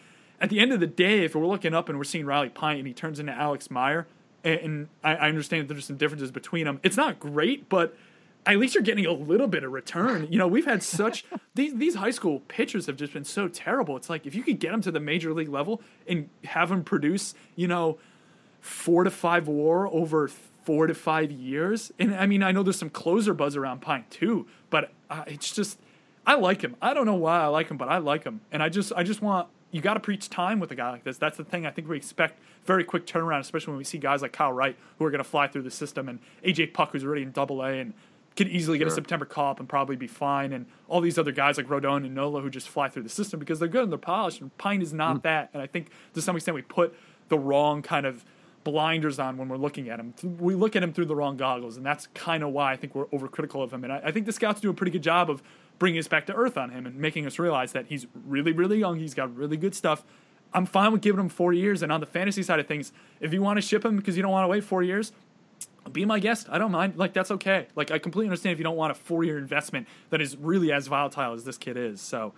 at the end of the day, if we're looking up and we're seeing Riley Pint and he turns into Alex Meyer, and, and I, I understand that there's some differences between them, it's not great, but at least you're getting a little bit of return. You know, we've had such these these high school pitchers have just been so terrible. It's like if you could get them to the major league level and have them produce, you know, four to five WAR over four to five years. And I mean, I know there's some closer buzz around Pint too, but uh, it's just I like him. I don't know why I like him, but I like him. And I just I just want you got to preach time with a guy like this. That's the thing. I think we expect very quick turnaround, especially when we see guys like Kyle Wright who are going to fly through the system, and AJ Puk who's already in Double A and could easily get a September call up and probably be fine. And all these other guys like Rodon and Nola who just fly through the system because they're good and they're polished. And Pint is not that. And I think to some extent we put the wrong kind of blinders on when we're looking at him. We look at him through the wrong goggles, and that's kind of why I think we're overcritical of him. And I, I think the scouts do a pretty good job of bringing us back to earth on him and making us realize that he's really, really young. He's got really good stuff. I'm fine with giving him four years. And on the fantasy side of things, if you want to ship him because you don't want to wait four years, be my guest. I don't mind. Like that's okay. Like I completely understand if you don't want a four year investment that is really as volatile as this kid is. So,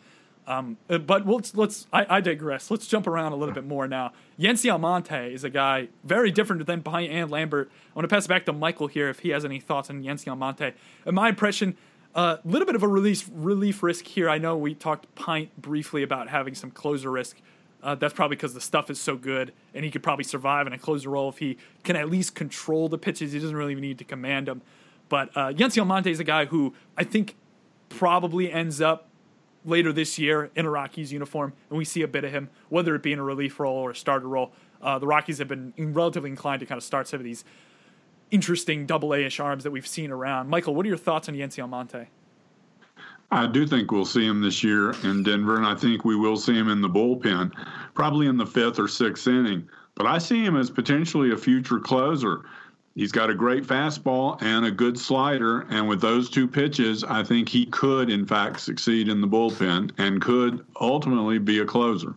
um, uh, but let's let's. I, I digress. Let's jump around a little bit more now. Yency Almonte is a guy very different than Pint and Lambert. I want to pass it back to Michael here if he has any thoughts on Yency Almonte. In my impression, a uh, little bit of a release relief risk here. I know we talked Pint briefly about having some closer risk. Uh, that's probably because the stuff is so good, and he could probably survive in a closer role if he can at least control the pitches. He doesn't really need to command them. But uh, Yency Almonte is a guy who I think probably ends up later this year in a Rockies uniform, and we see a bit of him, whether it be in a relief role or a starter role. Uh, the Rockies have been relatively inclined to kind of start some of these interesting double A-ish arms that we've seen around. Michael, what are your thoughts on Yency Almonte? I do think we'll see him this year in Denver, and I think we will see him in the bullpen, probably in the fifth or sixth inning. But I see him as potentially a future closer. He's got a great fastball and a good slider, and with those two pitches, I think he could, in fact, succeed in the bullpen and could ultimately be a closer.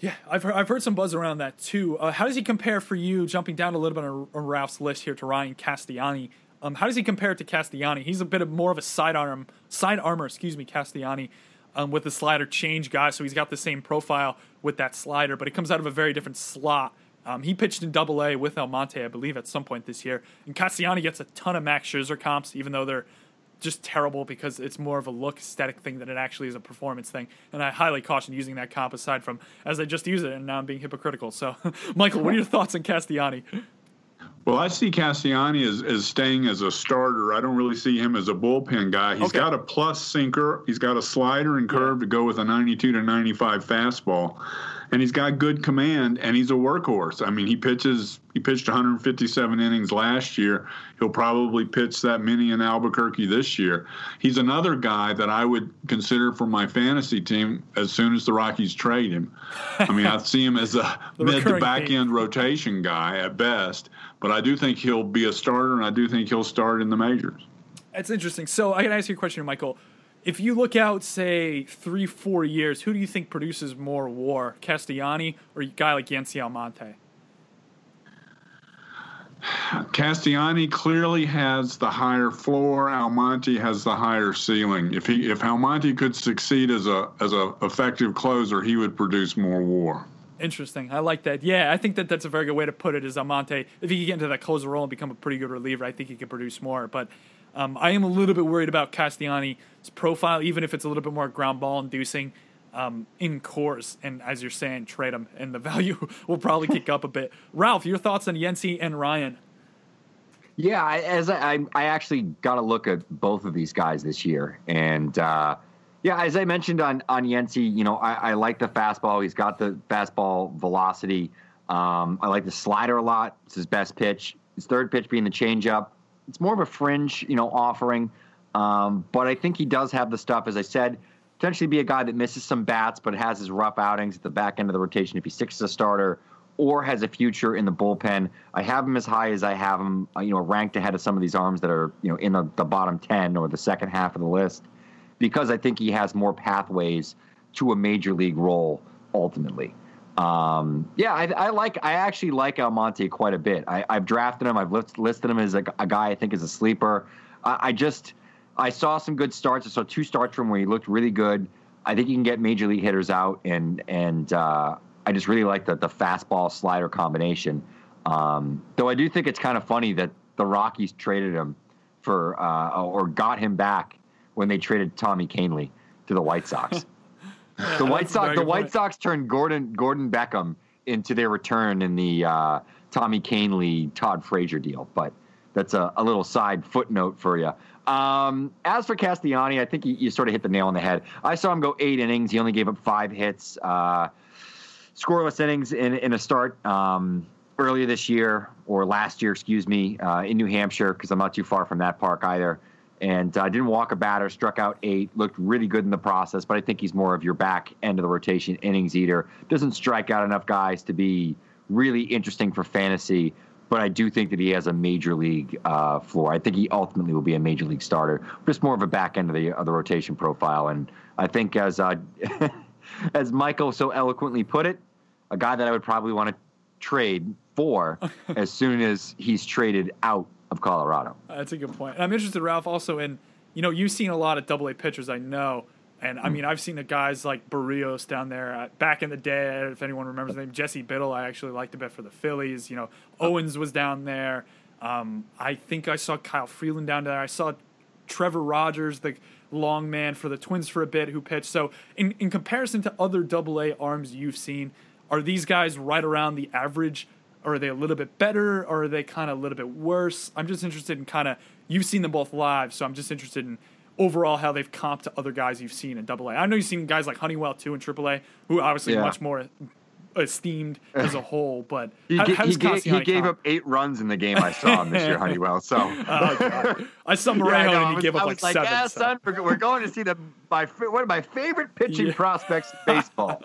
Yeah, I've heard, I've heard some buzz around that too. Uh, how does he compare for you, jumping down a little bit on, Ralph's list here to Ryan Castellani? Um, how does he compare to Castellani? He's a bit of more of a side arm, side armor, excuse me, Castellani, um, with the slider change guy. So he's got the same profile with that slider, but it comes out of a very different slot. Um, he pitched in Double A with Almonte, I believe, at some point this year. And Castellani gets a ton of Max Scherzer comps, even though they're just terrible because it's more of a look aesthetic thing than it actually is a performance thing. And I highly caution using that comp aside from as I just use it and now I'm being hypocritical. So, Michael, what are your thoughts on Castellani? Well, I see Castellani as, as staying as a starter. I don't really see him as a bullpen guy. He's Okay. got a plus sinker. He's got a slider and curve to go with a 92 to 95 fastball. And he's got good command and he's a workhorse. I mean, he pitches he pitched 157 innings last year. He'll probably pitch that many in Albuquerque this year. He's another guy that I would consider for my fantasy team as soon as the Rockies trade him. I mean, I see him as a mid to back end rotation guy at best, but I do think he'll be a starter, and I do think he'll start in the majors. That's interesting. So I can ask you a question, Michael. If you look out, say, three, four years, who do you think produces more war, Castellani or a guy like Yency Almonte? Castellani clearly has the higher floor. Almonte has the higher ceiling. If he if Almonte could succeed as a as a effective closer, he would produce more WAR. Interesting. I like that. Yeah, I think that that's a very good way to put it. Is Almonte, if he could get into that closer role and become a pretty good reliever, I think he could produce more. But um, I am a little bit worried about Castellani's profile, even if it's a little bit more ground ball inducing um, in Coors. And as you're saying, trade him, and the value will probably kick up a bit. Ralph, your thoughts on Yency and Ryan? Yeah, I, as I, I, I actually got to look at both of these guys this year, and uh, yeah, as I mentioned on on Yency, you know, I, I like the fastball. He's got the fastball velocity. Um, I like the slider a lot. It's his best pitch. His third pitch being the changeup. It's more of a fringe, you know, offering. Um, but I think he does have the stuff, as I said, potentially be a guy that misses some bats, but has his rough outings at the back end of the rotation if he sticks as a starter or has a future in the bullpen. I have him as high as I have him, uh, you know, ranked ahead of some of these arms that are, you know, in the, the bottom 10 or the second half of the list because I think he has more pathways to a major league role ultimately. Um, yeah, I, I, like. I actually like Almonte quite a bit. I, have drafted him. I've list, listed him as a, a, guy I think is a sleeper. I, I, just I saw some good starts. I saw two starts from where he looked really good. I think he can get major league hitters out, and and uh, I just really like the the fastball slider combination. Um, though I do think it's kind of funny that the Rockies traded him for uh, or got him back when they traded Tommy Kahnle to the White Sox. the White Sox, the White point. Sox turned Gordon Gordon Beckham into their return in the uh, Tommy Kahnle Todd Frazier deal, but that's a, a little side footnote for you. Um, as for Castellani, I think you, you, sort of hit the nail on the head. I saw him go eight innings. He only gave up five hits. Uh, scoreless innings in, in a start um, earlier this year or last year, excuse me, uh, in New Hampshire because I'm not too far from that park either. And uh, didn't walk a batter, struck out eight, looked really good in the process. But I think he's more of your back end of the rotation innings eater. Doesn't strike out enough guys to be really interesting for fantasy. But I do think that he has a major league uh, floor. I think he ultimately will be a major league starter. Just more of a back end of the of the rotation profile. And I think as uh, as Michael so eloquently put it, a guy that I would probably want to trade for as soon as he's traded out of Colorado. That's a good point. And I'm interested, Ralph, also in you know you've seen a lot of Double A pitchers, I know, and I hmm. mean I've seen the guys like Berrios down there uh, back in the day. If anyone remembers the name, Jesse Biddle, I actually liked a bit for the Phillies. You know, Owens was down there. Um, I think I saw Kyle Freeland down there. I saw Trevor Rogers, the long man for the Twins for a bit, who pitched. So in in comparison to other Double A arms you've seen are these guys right around the average? Or are they a little bit better? Or are they kind of a little bit worse? I'm just interested in kind of you've seen them both live, so I'm just interested in overall how they've comped to other guys you've seen in Double A. I know you've seen guys like Honeywell too in Triple A, who obviously yeah. much more esteemed as a whole. But he, how, he, gave, he gave up eight runs in the game I saw him this year, Honeywell. So oh, I saw Moreno yeah, no, and he gave up like, like seven. Yeah, so. son, we're going to see the my one of my favorite pitching yeah. prospects in baseball.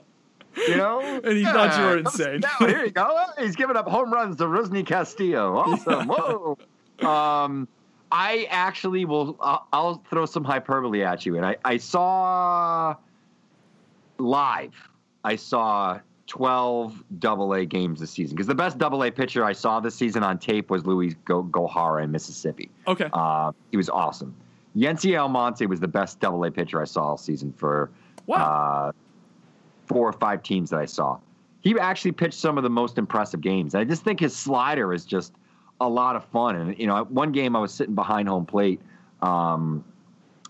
You know? and he yeah. thought you were insane. Now, here you go. He's giving up home runs to Rusney Castillo. Awesome. Whoa. Um, I actually will. I'll, I'll throw some hyperbole at you. And I, I saw live. I saw 12 double A games this season because the best double A pitcher I saw this season on tape was Luis Go- Gohara in Mississippi. Okay. Uh, he was awesome. Yency Almonte was the best double A pitcher I saw all season for wow. Uh, four or five teams that I saw. He actually pitched some of the most impressive games. I just think his slider is just a lot of fun. And you know, one game I was sitting behind home plate, um,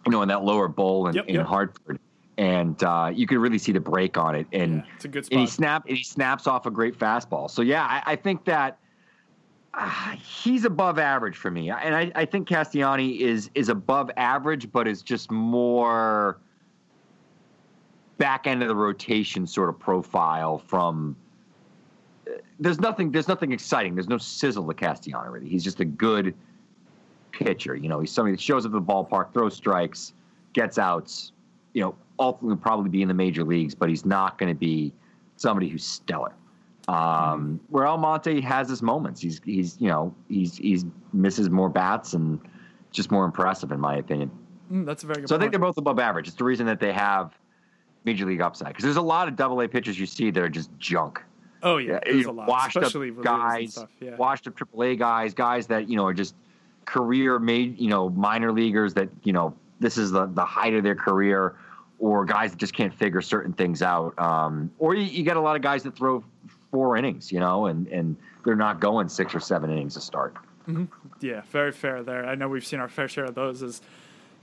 you know, in that lower bowl in, yep, in yep. Hartford, and uh, you could really see the break on it. And yeah, it's a good spot. And he snap and he snaps off a great fastball. So yeah, I, I think that. Uh, he's above average for me, and I, I think Castellani is is above average, but is just more back end of the rotation sort of profile from there's nothing there's nothing exciting. There's no sizzle to Castellani really. He's just a good pitcher. You know, he's somebody that shows up at the ballpark, throws strikes, gets outs, you know, ultimately probably be in the major leagues, but he's not going to be somebody who's stellar. Um, where Almonte has his moments. He's he's you know he's he's misses more bats and just more impressive in my opinion. Mm, that's a very good. So point. I think they're both above average. It's the reason that they have major league upside because there's a lot of double A pitchers you see that are just junk. Oh yeah, there's a lot, washed up guys, stuff. Yeah. washed up triple A guys, guys that you know are just career made, you know, minor leaguers that you know this is the the height of their career, or guys that just can't figure certain things out. Um, or you, you get a lot of guys that throw four innings, you know, and and they're not going six or seven innings to start. Yeah, very fair there. I know we've seen our fair share of those as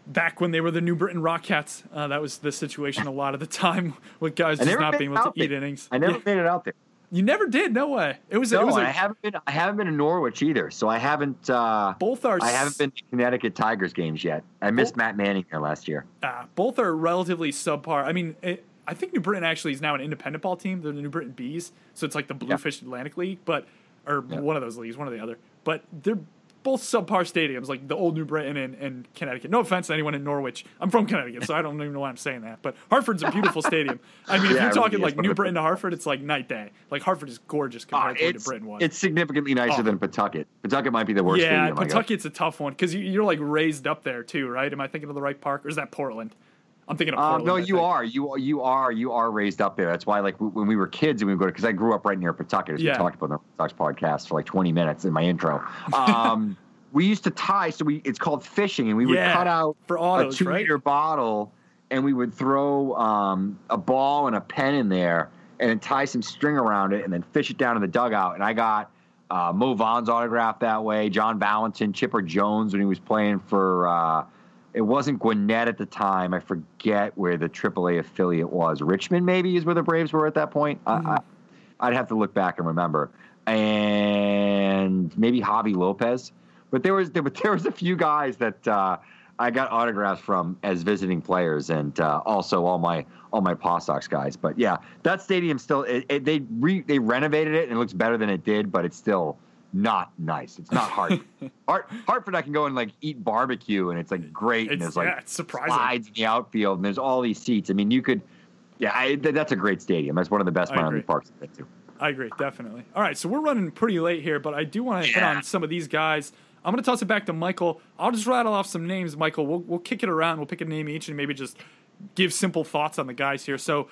back when they were the New Britain Rockcats. Uh, that was the situation a lot of the time with guys just not being able to eat there. innings. I never Yeah. made it out there. You never did. No way. It was. No, it was. a- I haven't been. I haven't been to Norwich either. So I haven't. Uh, both are. I haven't been to Connecticut Tigers games yet. I missed Matt Manning here last year. Uh, both are relatively subpar. I mean, it, I think New Britain actually is now an independent ball team. They're the New Britain Bees, so it's like the Bluefish Atlantic League, but or one of those leagues, one or the other. But they're both subpar stadiums, like the old New Britain and, and Connecticut. No offense to anyone in Norwich. I'm from Connecticut, so I don't even know why I'm saying that. But Hartford's a beautiful stadium. I mean, if you're talking really like New Britain to Hartford, it's like night day. Like Hartford is gorgeous ah, compared to what New Britain was. it's significantly nicer Oh. than Pawtucket. Pawtucket might be the worst yeah, stadium. Pawtucket's a tough one because you, you're like raised up there too, right? Am I thinking of the right park, or is that Portland? I'm thinking of Um, Portland. no, you are. You are. You are. You are raised up there. That's why, like, when we were kids and we would go to, because I grew up right near Pawtucket, as Yeah. we talked about in the Sox podcast for like 20 minutes in my intro. Um, we used to tie, so we it's called fishing, and we would Yeah, cut out for a autos, two right? liter bottle, and we would throw um, a ball and a pen in there, and then tie some string around it, and then fish it down in the dugout. And I got uh, Mo Vaughn's autograph that way, John Valentin, Chipper Jones when he was playing for. Uh, it wasn't Gwinnett at the time. I forget where the AAA affiliate was. Richmond, maybe, is where the Braves were at that point. I, I, I'd have to look back and remember. And maybe Javi Lopez. But there was there, but there was a few guys that uh, I got autographs from as visiting players, and uh, also all my all my Paw Sox guys. But yeah, that stadium still it, it, they re, they renovated it and it looks better than it did, but it's still not nice. It's not hard. Hart, Hartford, I can go and like eat barbecue, and it's like great, and It's- there's like yeah, it's surprising. slides in the outfield, and there's all these seats. I mean, you could, yeah, I, th- that's a great stadium. That's one of the best I minor agree. league parks I've been to. I agree, definitely. All right, so we're running pretty late here, but I do want to hit on some of these guys. I'm going to toss it back to Michael. I'll just rattle off some names, Michael. We'll, we'll kick it around. We'll pick a name each and maybe just give simple thoughts on the guys here. So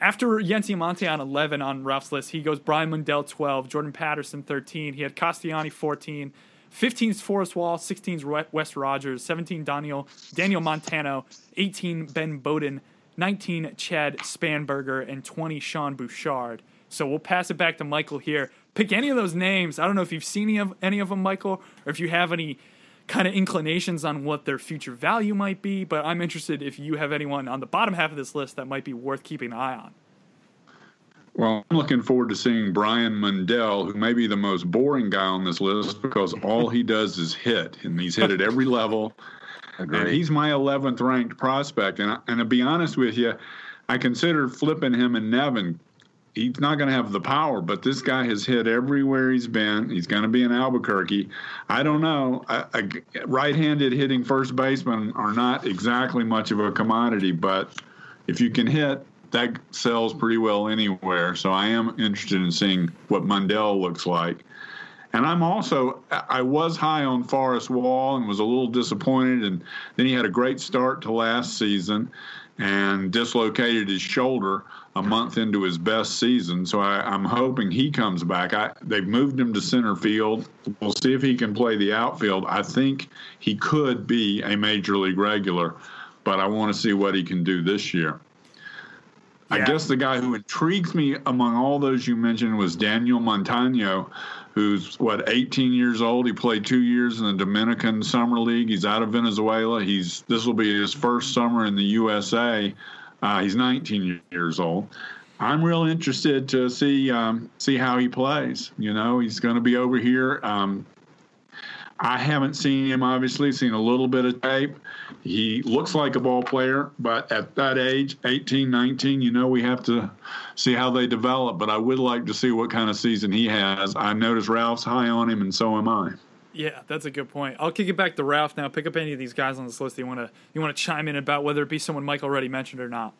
after Yency Monte on 11 on Ralph's list, he goes Brian Mundell 12, Jordan Patterson 13. He had Castellani 14. 15's Forrest Wall, 16's Re- Wes Rogers, 17 Daniel Daniel Montano, 18 Ben Bowden, 19 Chad Spanberger, and 20 Sean Bouchard. So we'll pass it back to Michael here. Pick any of those names. I don't know if you've seen any of, any of them, Michael, or if you have any kind of inclinations on what their future value might be, but I'm interested if you have anyone on the bottom half of this list that might be worth keeping an eye on. Well, I'm looking forward to seeing Brian Mundell, who may be the most boring guy on this list because all he does is hit, and he's hit at every level. And he's my 11th ranked prospect. And, I, and to be honest with you, I considered flipping him and Nevin. He's not going to have the power, but this guy has hit everywhere he's been. He's going to be in Albuquerque. I don't know. I, I, right-handed hitting first basemen are not exactly much of a commodity, but if you can hit, that sells pretty well anywhere. So I am interested in seeing what Mundell looks like. And I'm also, I was high on Forrest Wall and was a little disappointed. And then he had a great start to last season and dislocated his shoulder a month into his best season. So I, I'm hoping he comes back. I, they've moved him to center field. We'll see if he can play the outfield. I think he could be a major league regular, but I want to see what he can do this year. I guess the guy who intrigues me among all those you mentioned was Daniel Montano, who's what 18 years old. He played two years in the Dominican Summer League. He's out of Venezuela. He's this will be his first summer in the USA. Uh, he's 19 years old. I'm real interested to see um, see how he plays. You know, he's going to be over here. Um, I haven't seen him, obviously, seen a little bit of tape. He looks like a ball player, but at that age, 18, 19, you know, we have to see how they develop. But I would like to see what kind of season he has. I noticed Ralph's high on him, and so am I. Yeah, that's a good point. I'll kick it back to Ralph now. Pick up any of these guys on this list that you want to you want to chime in about, whether it be someone Mike already mentioned or not.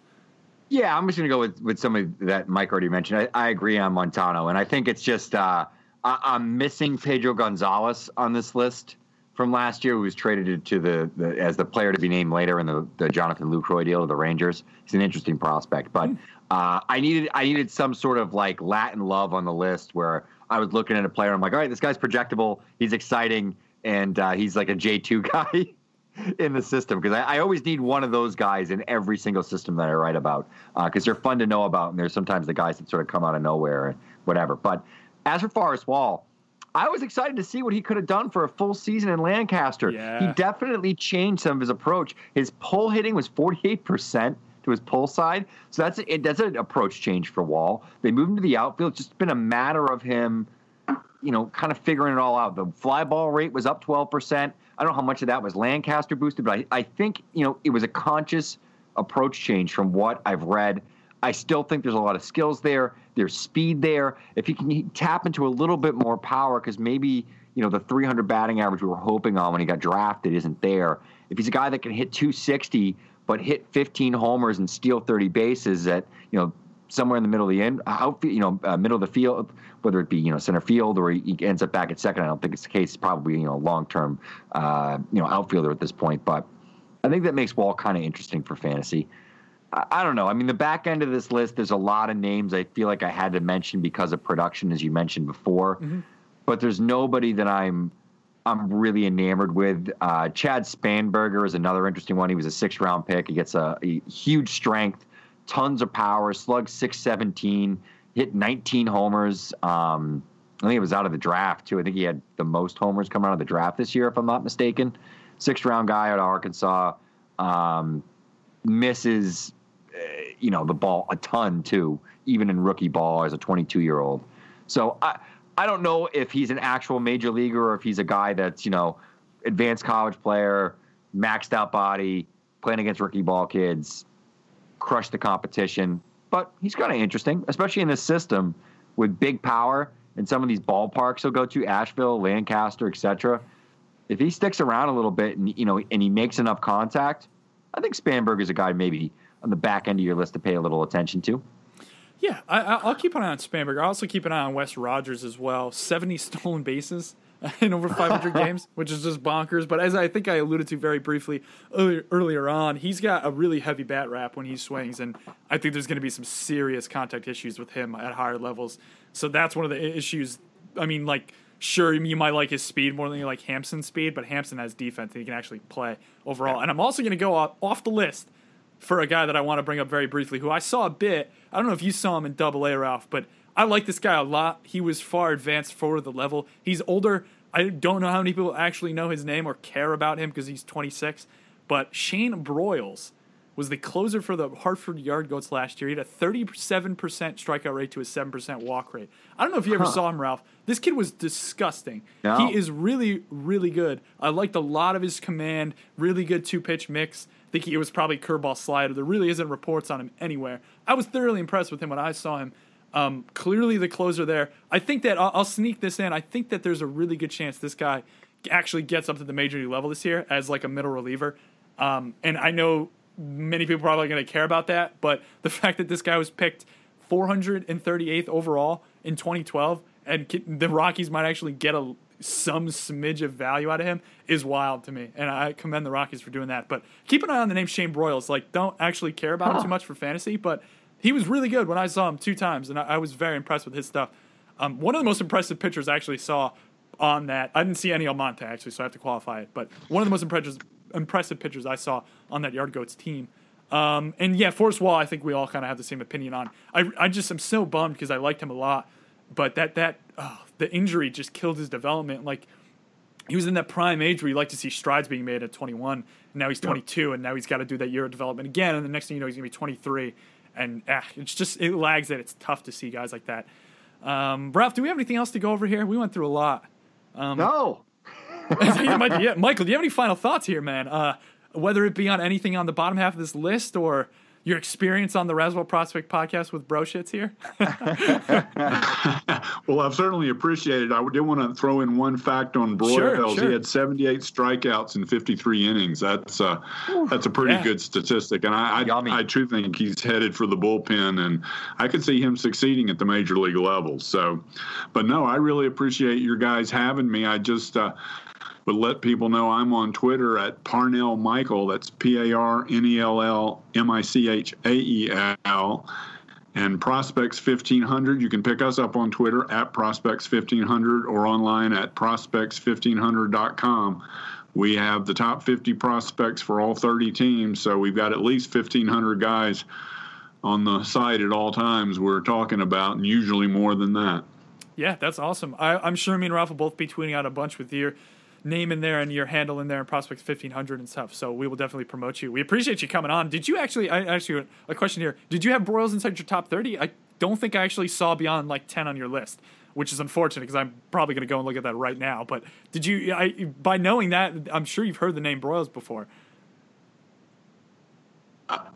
Yeah, I'm just going to go with, with somebody that Mike already mentioned. I, I agree on Montano, and I think it's just uh, I, I'm missing Pedro Gonzalez on this list from last year who was traded to the, the as the player to be named later in the, the Jonathan Lucroy deal to the Rangers. He's an interesting prospect, but uh, I needed I needed some sort of like Latin love on the list where I was looking at a player. I'm like, all right, this guy's projectable. He's exciting, and uh, he's like a J two guy in the system because I, I, always need one of those guys in every single system that I write about because uh, they're fun to know about, and there's sometimes the guys that sort of come out of nowhere and whatever. But as for Forrest Wall, I was excited to see what he could have done for a full season in Lancaster. Yeah. He definitely changed some of his approach. His pull hitting was 48% his pull side. So that's a, that's an approach change for Wall. They moved him to the outfield. It's just been a matter of him, you know, kind of figuring it all out. The fly ball rate was up 12%. I don't know how much of that was Lancaster boosted, but I, I think, you know, it was a conscious approach change from what I've read. I still think there's a lot of skills there. There's speed there. If he can tap into a little bit more power, because maybe you know the 300 batting average we were hoping on when he got drafted isn't there. If he's a guy that can hit 260 but hit 15 homers and steal 30 bases at you know somewhere in the middle of the end, outfield, you know, uh, middle of the field, whether it be you know center field or he, he, ends up back at second. I don't think it's the case. Probably you know long term, uh, you know outfielder at this point, but I think that makes Wall kind of interesting for fantasy. I don't know. I mean, the back end of this list, there's a lot of names I feel like I had to mention because of production, as you mentioned before. Mm-hmm. But there's nobody that I'm I'm really enamored with. Uh, Chad Spanberger is another interesting one. He was a six round pick. He gets a, a huge strength, tons of power, slug 617, hit 19 homers. Um, I think it was out of the draft, too. I think he had the most homers coming out of the draft this year, if I'm not mistaken. Six round guy out of Arkansas. Um, misses you know the ball a ton too, even in rookie ball as a 22 year old. So I I don't know if he's an actual major leaguer or if he's a guy that's you know advanced college player, maxed out body, playing against rookie ball kids, crushed the competition. But he's kind of interesting, especially in this system with big power and some of these ballparks he'll go to, Asheville, Lancaster, etc. If he sticks around a little bit and you know and he makes enough contact, I think Spanberger is a guy maybe on the back end of your list to pay a little attention to. Yeah, I, will keep an eye on Spanberger. I'll also keep an eye on Wes Rogers as well. Seventy stolen bases in over 500 games, which is just bonkers. But as I think I alluded to very briefly earlier, earlier on, he's got a really heavy bat wrap when he swings, and I think there's going to be some serious contact issues with him at higher levels. So that's one of the issues. I mean, like sure you might like his speed more than you like Hampson's speed, but Hampson has defense and he can actually play overall. And I'm also going to go off, off the list for a guy that I want to bring up very briefly, who I saw a bit. I don't know if you saw him in Double A, Ralph, but I like this guy a lot. He was far advanced for the level. He's older. I don't know how many people actually know his name or care about him because he's 26. But Shane Broyles was the closer for the Hartford Yard Goats last year. He had a 37% strikeout rate to a 7% walk rate. I don't know if you ever Huh. saw him, Ralph. This kid was disgusting. No. He is really, really good. I liked a lot of his command, really good two pitch mix. I think he was probably curveball slider. There really isn't reports on him anywhere. I was thoroughly impressed with him when I saw him. Um, clearly the closer there. I think that I'll, I'll sneak this in. I think that there's a really good chance this guy actually gets up to the major league level this year as like a middle reliever. Um, and I know many people probably going to care about that, but the fact that this guy was picked 438th overall in 2012 and the Rockies might actually get a some smidge of value out of him is wild to me, and I commend the Rockies for doing that. But keep an eye on the name Shane Broyles. Like, don't actually care about him too much for fantasy, but he was really good when I saw him two times, and I, I was very impressed with his stuff. Um, one of the most impressive pitchers I actually saw on that. I didn't see any Almonte actually, so I have to qualify it. But one of the most impressive impressive pitchers I saw on that Yard Goats team. Um, and yeah, Forrest Wall, I think we all kind of have the same opinion on. I I just am so bummed because I liked him a lot, but that that oh, the injury just killed his development. Like he was in that prime age where you like to see strides being made at 21. And now he's 22, and now he's got to do that year of development again. And the next thing you know, he's gonna be 23. And ah, it's just it lags that it's tough to see guys like that. Um, Ralph, do we have anything else to go over here? We went through a lot. No. Mike- yeah, Michael, do you have any final thoughts here, man? Uh, whether it be on anything on the bottom half of this list or your experience on the Razzball Prospect podcast with Bro Shits here? Well, I've certainly appreciated. it. I did want to throw in one fact on Sure, Broyles. sure. He had 78 strikeouts in 53 innings. That's uh, that's a pretty Yeah. good statistic, and I I, I too think he's headed for the bullpen, and I could see him succeeding at the major league level. So, but no, I really appreciate your guys having me. I just. Uh, but let people know I'm on Twitter at Parnell Michael. That's P A R N E L L M I C H A E L. And Prospects 1500, you can pick us up on Twitter at Prospects 1500 or online at prospects1500.com. We have the top 50 prospects for all 30 teams, so we've got at least 1,500 guys on the site at all times we're talking about, and usually more than that. Yeah, that's awesome. I, I'm sure me and Ralph will both be tweeting out a bunch with your name in there and your handle in there and Prospects 1500 and stuff. So we will definitely promote you. We appreciate you coming on. Did you actually, I actually, a question here. Did you have Broyles inside your top 30? I don't think I actually saw beyond like 10 on your list, which is unfortunate because I'm probably going to go and look at that right now. But did you, I, by knowing that, I'm sure you've heard the name Broyles before.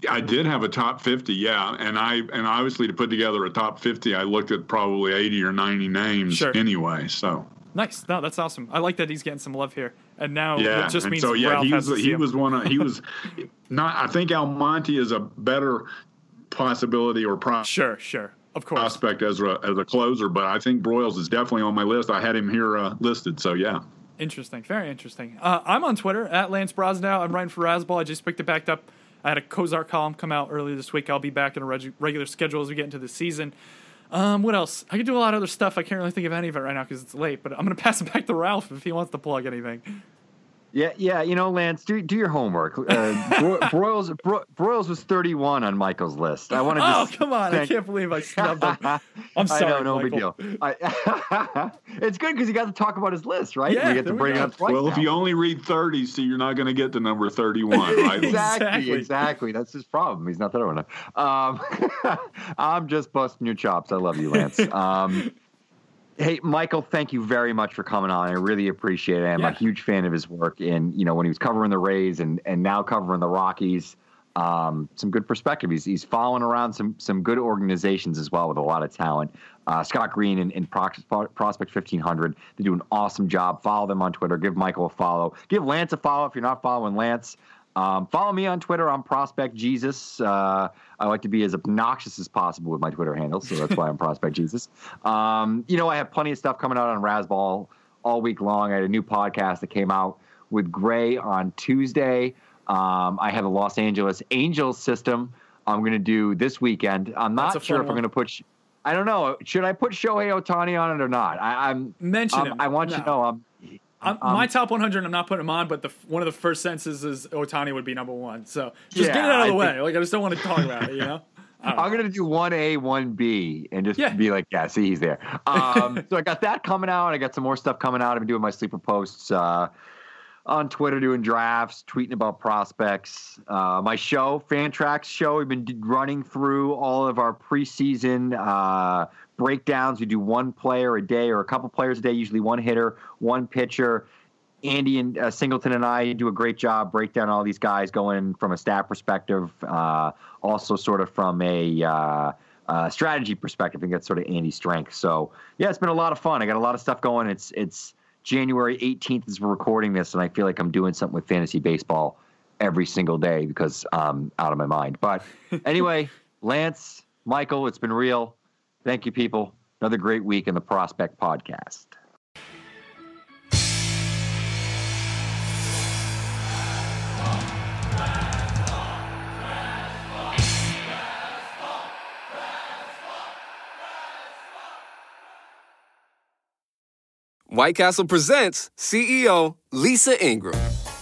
I did have a top 50, yeah, and I and obviously to put together a top 50, I looked at probably 80 or 90 names Sure. anyway. So Nice. No, that's awesome. I like that he's getting some love here. And now yeah, it just and means so yeah, Ralph he was he him. was one of he was not. I think Almonte is a better possibility or pro- Sure, sure. Of course. prospect as a as a closer, but I think Broyles is definitely on my list. I had him here uh, listed, so yeah. Interesting. Very interesting. Uh, I'm on Twitter at Lance Brosnow. I'm writing for Razzball. I just picked it back up. I had a Kozar column come out earlier this week. I'll be back in a reg- regular schedule as we get into the season. Um, what else? I could do a lot of other stuff. I can't really think of any of it right now because it's late. But I'm gonna pass it back to Ralph if he wants to plug anything. Yeah, yeah. You know, Lance, do do your homework. Uh, Broyles Bro- Broyles was 31 on Michael's list. I want to Oh just come on! thank- I can't believe I snubbed him. I'm sorry. I know, no Michael. big deal. I, it's good because you got to talk about his list, right? Yeah, we get there to we bring it up twice. Well, if you only read 30, so you're not going to get to number 31, right? exactly, Exactly. exactly. That's his problem. He's not thorough enough. Um, I'm just busting your chops. I love you, Lance. Um, hey, Michael, thank you very much for coming on. I really appreciate it. I'm Yeah. a huge fan of his work. And you know, when he was covering the Rays and and now covering the Rockies, um, some good perspective. He's he's following around some some good organizations as well with a lot of talent. Uh, Scott Green and, and Prox- Prospect 1500, they do an awesome job. Follow them on Twitter. Give Michael a follow. Give Lance a follow if you're not following Lance. Um, follow me on Twitter. I'm Prospect Jesus. Uh, I like to be as obnoxious as possible with my Twitter handle, so that's why I'm Prospect Jesus. Um, you know, I have plenty of stuff coming out on Razzball all week long. I had a new podcast that came out with Grey on Tuesday. Um, I have a Los Angeles Angels system I'm going to do this weekend. I'm not sure if I'm going to put. I don't know. Should I put Shohei Ohtani on it or not? I, I'm Mention I'm- him. I want you to know I'm. I'm, Um, my top 100, I'm not putting him on, but the one of the first senses is Ohtani would be number one. So just Yeah, get it out of the I way. think- like I just don't want to talk about it. You know. I don't know. I'm gonna do one A, one B, and just Yeah. be like, yeah, see, he's there. Um, so I got that coming out. I got some more stuff coming out. I've been doing my sleeper posts uh, on Twitter, doing drafts, tweeting about prospects. Uh, my show, Fantrax show, we've been running through all of our preseason uh, breakdowns. We do one player a day or a couple players a day, usually one hitter, one pitcher. Andy and uh, Singleton and I do a great job break down all these guys going from a stat perspective, uh, also sort of from a uh, uh, strategy perspective. I think that's sort of Andy's strength. So yeah, it's been a lot of fun. I got a lot of stuff going. It's it's January 18th as we're recording this, and I feel like I'm doing something with fantasy baseball every single day because I'm out of my mind. But anyway, Lance, Michael, it's been real. Thank you, people. Another great week in the Prospect Podcast. White Castle presents CEO Lisa Ingram.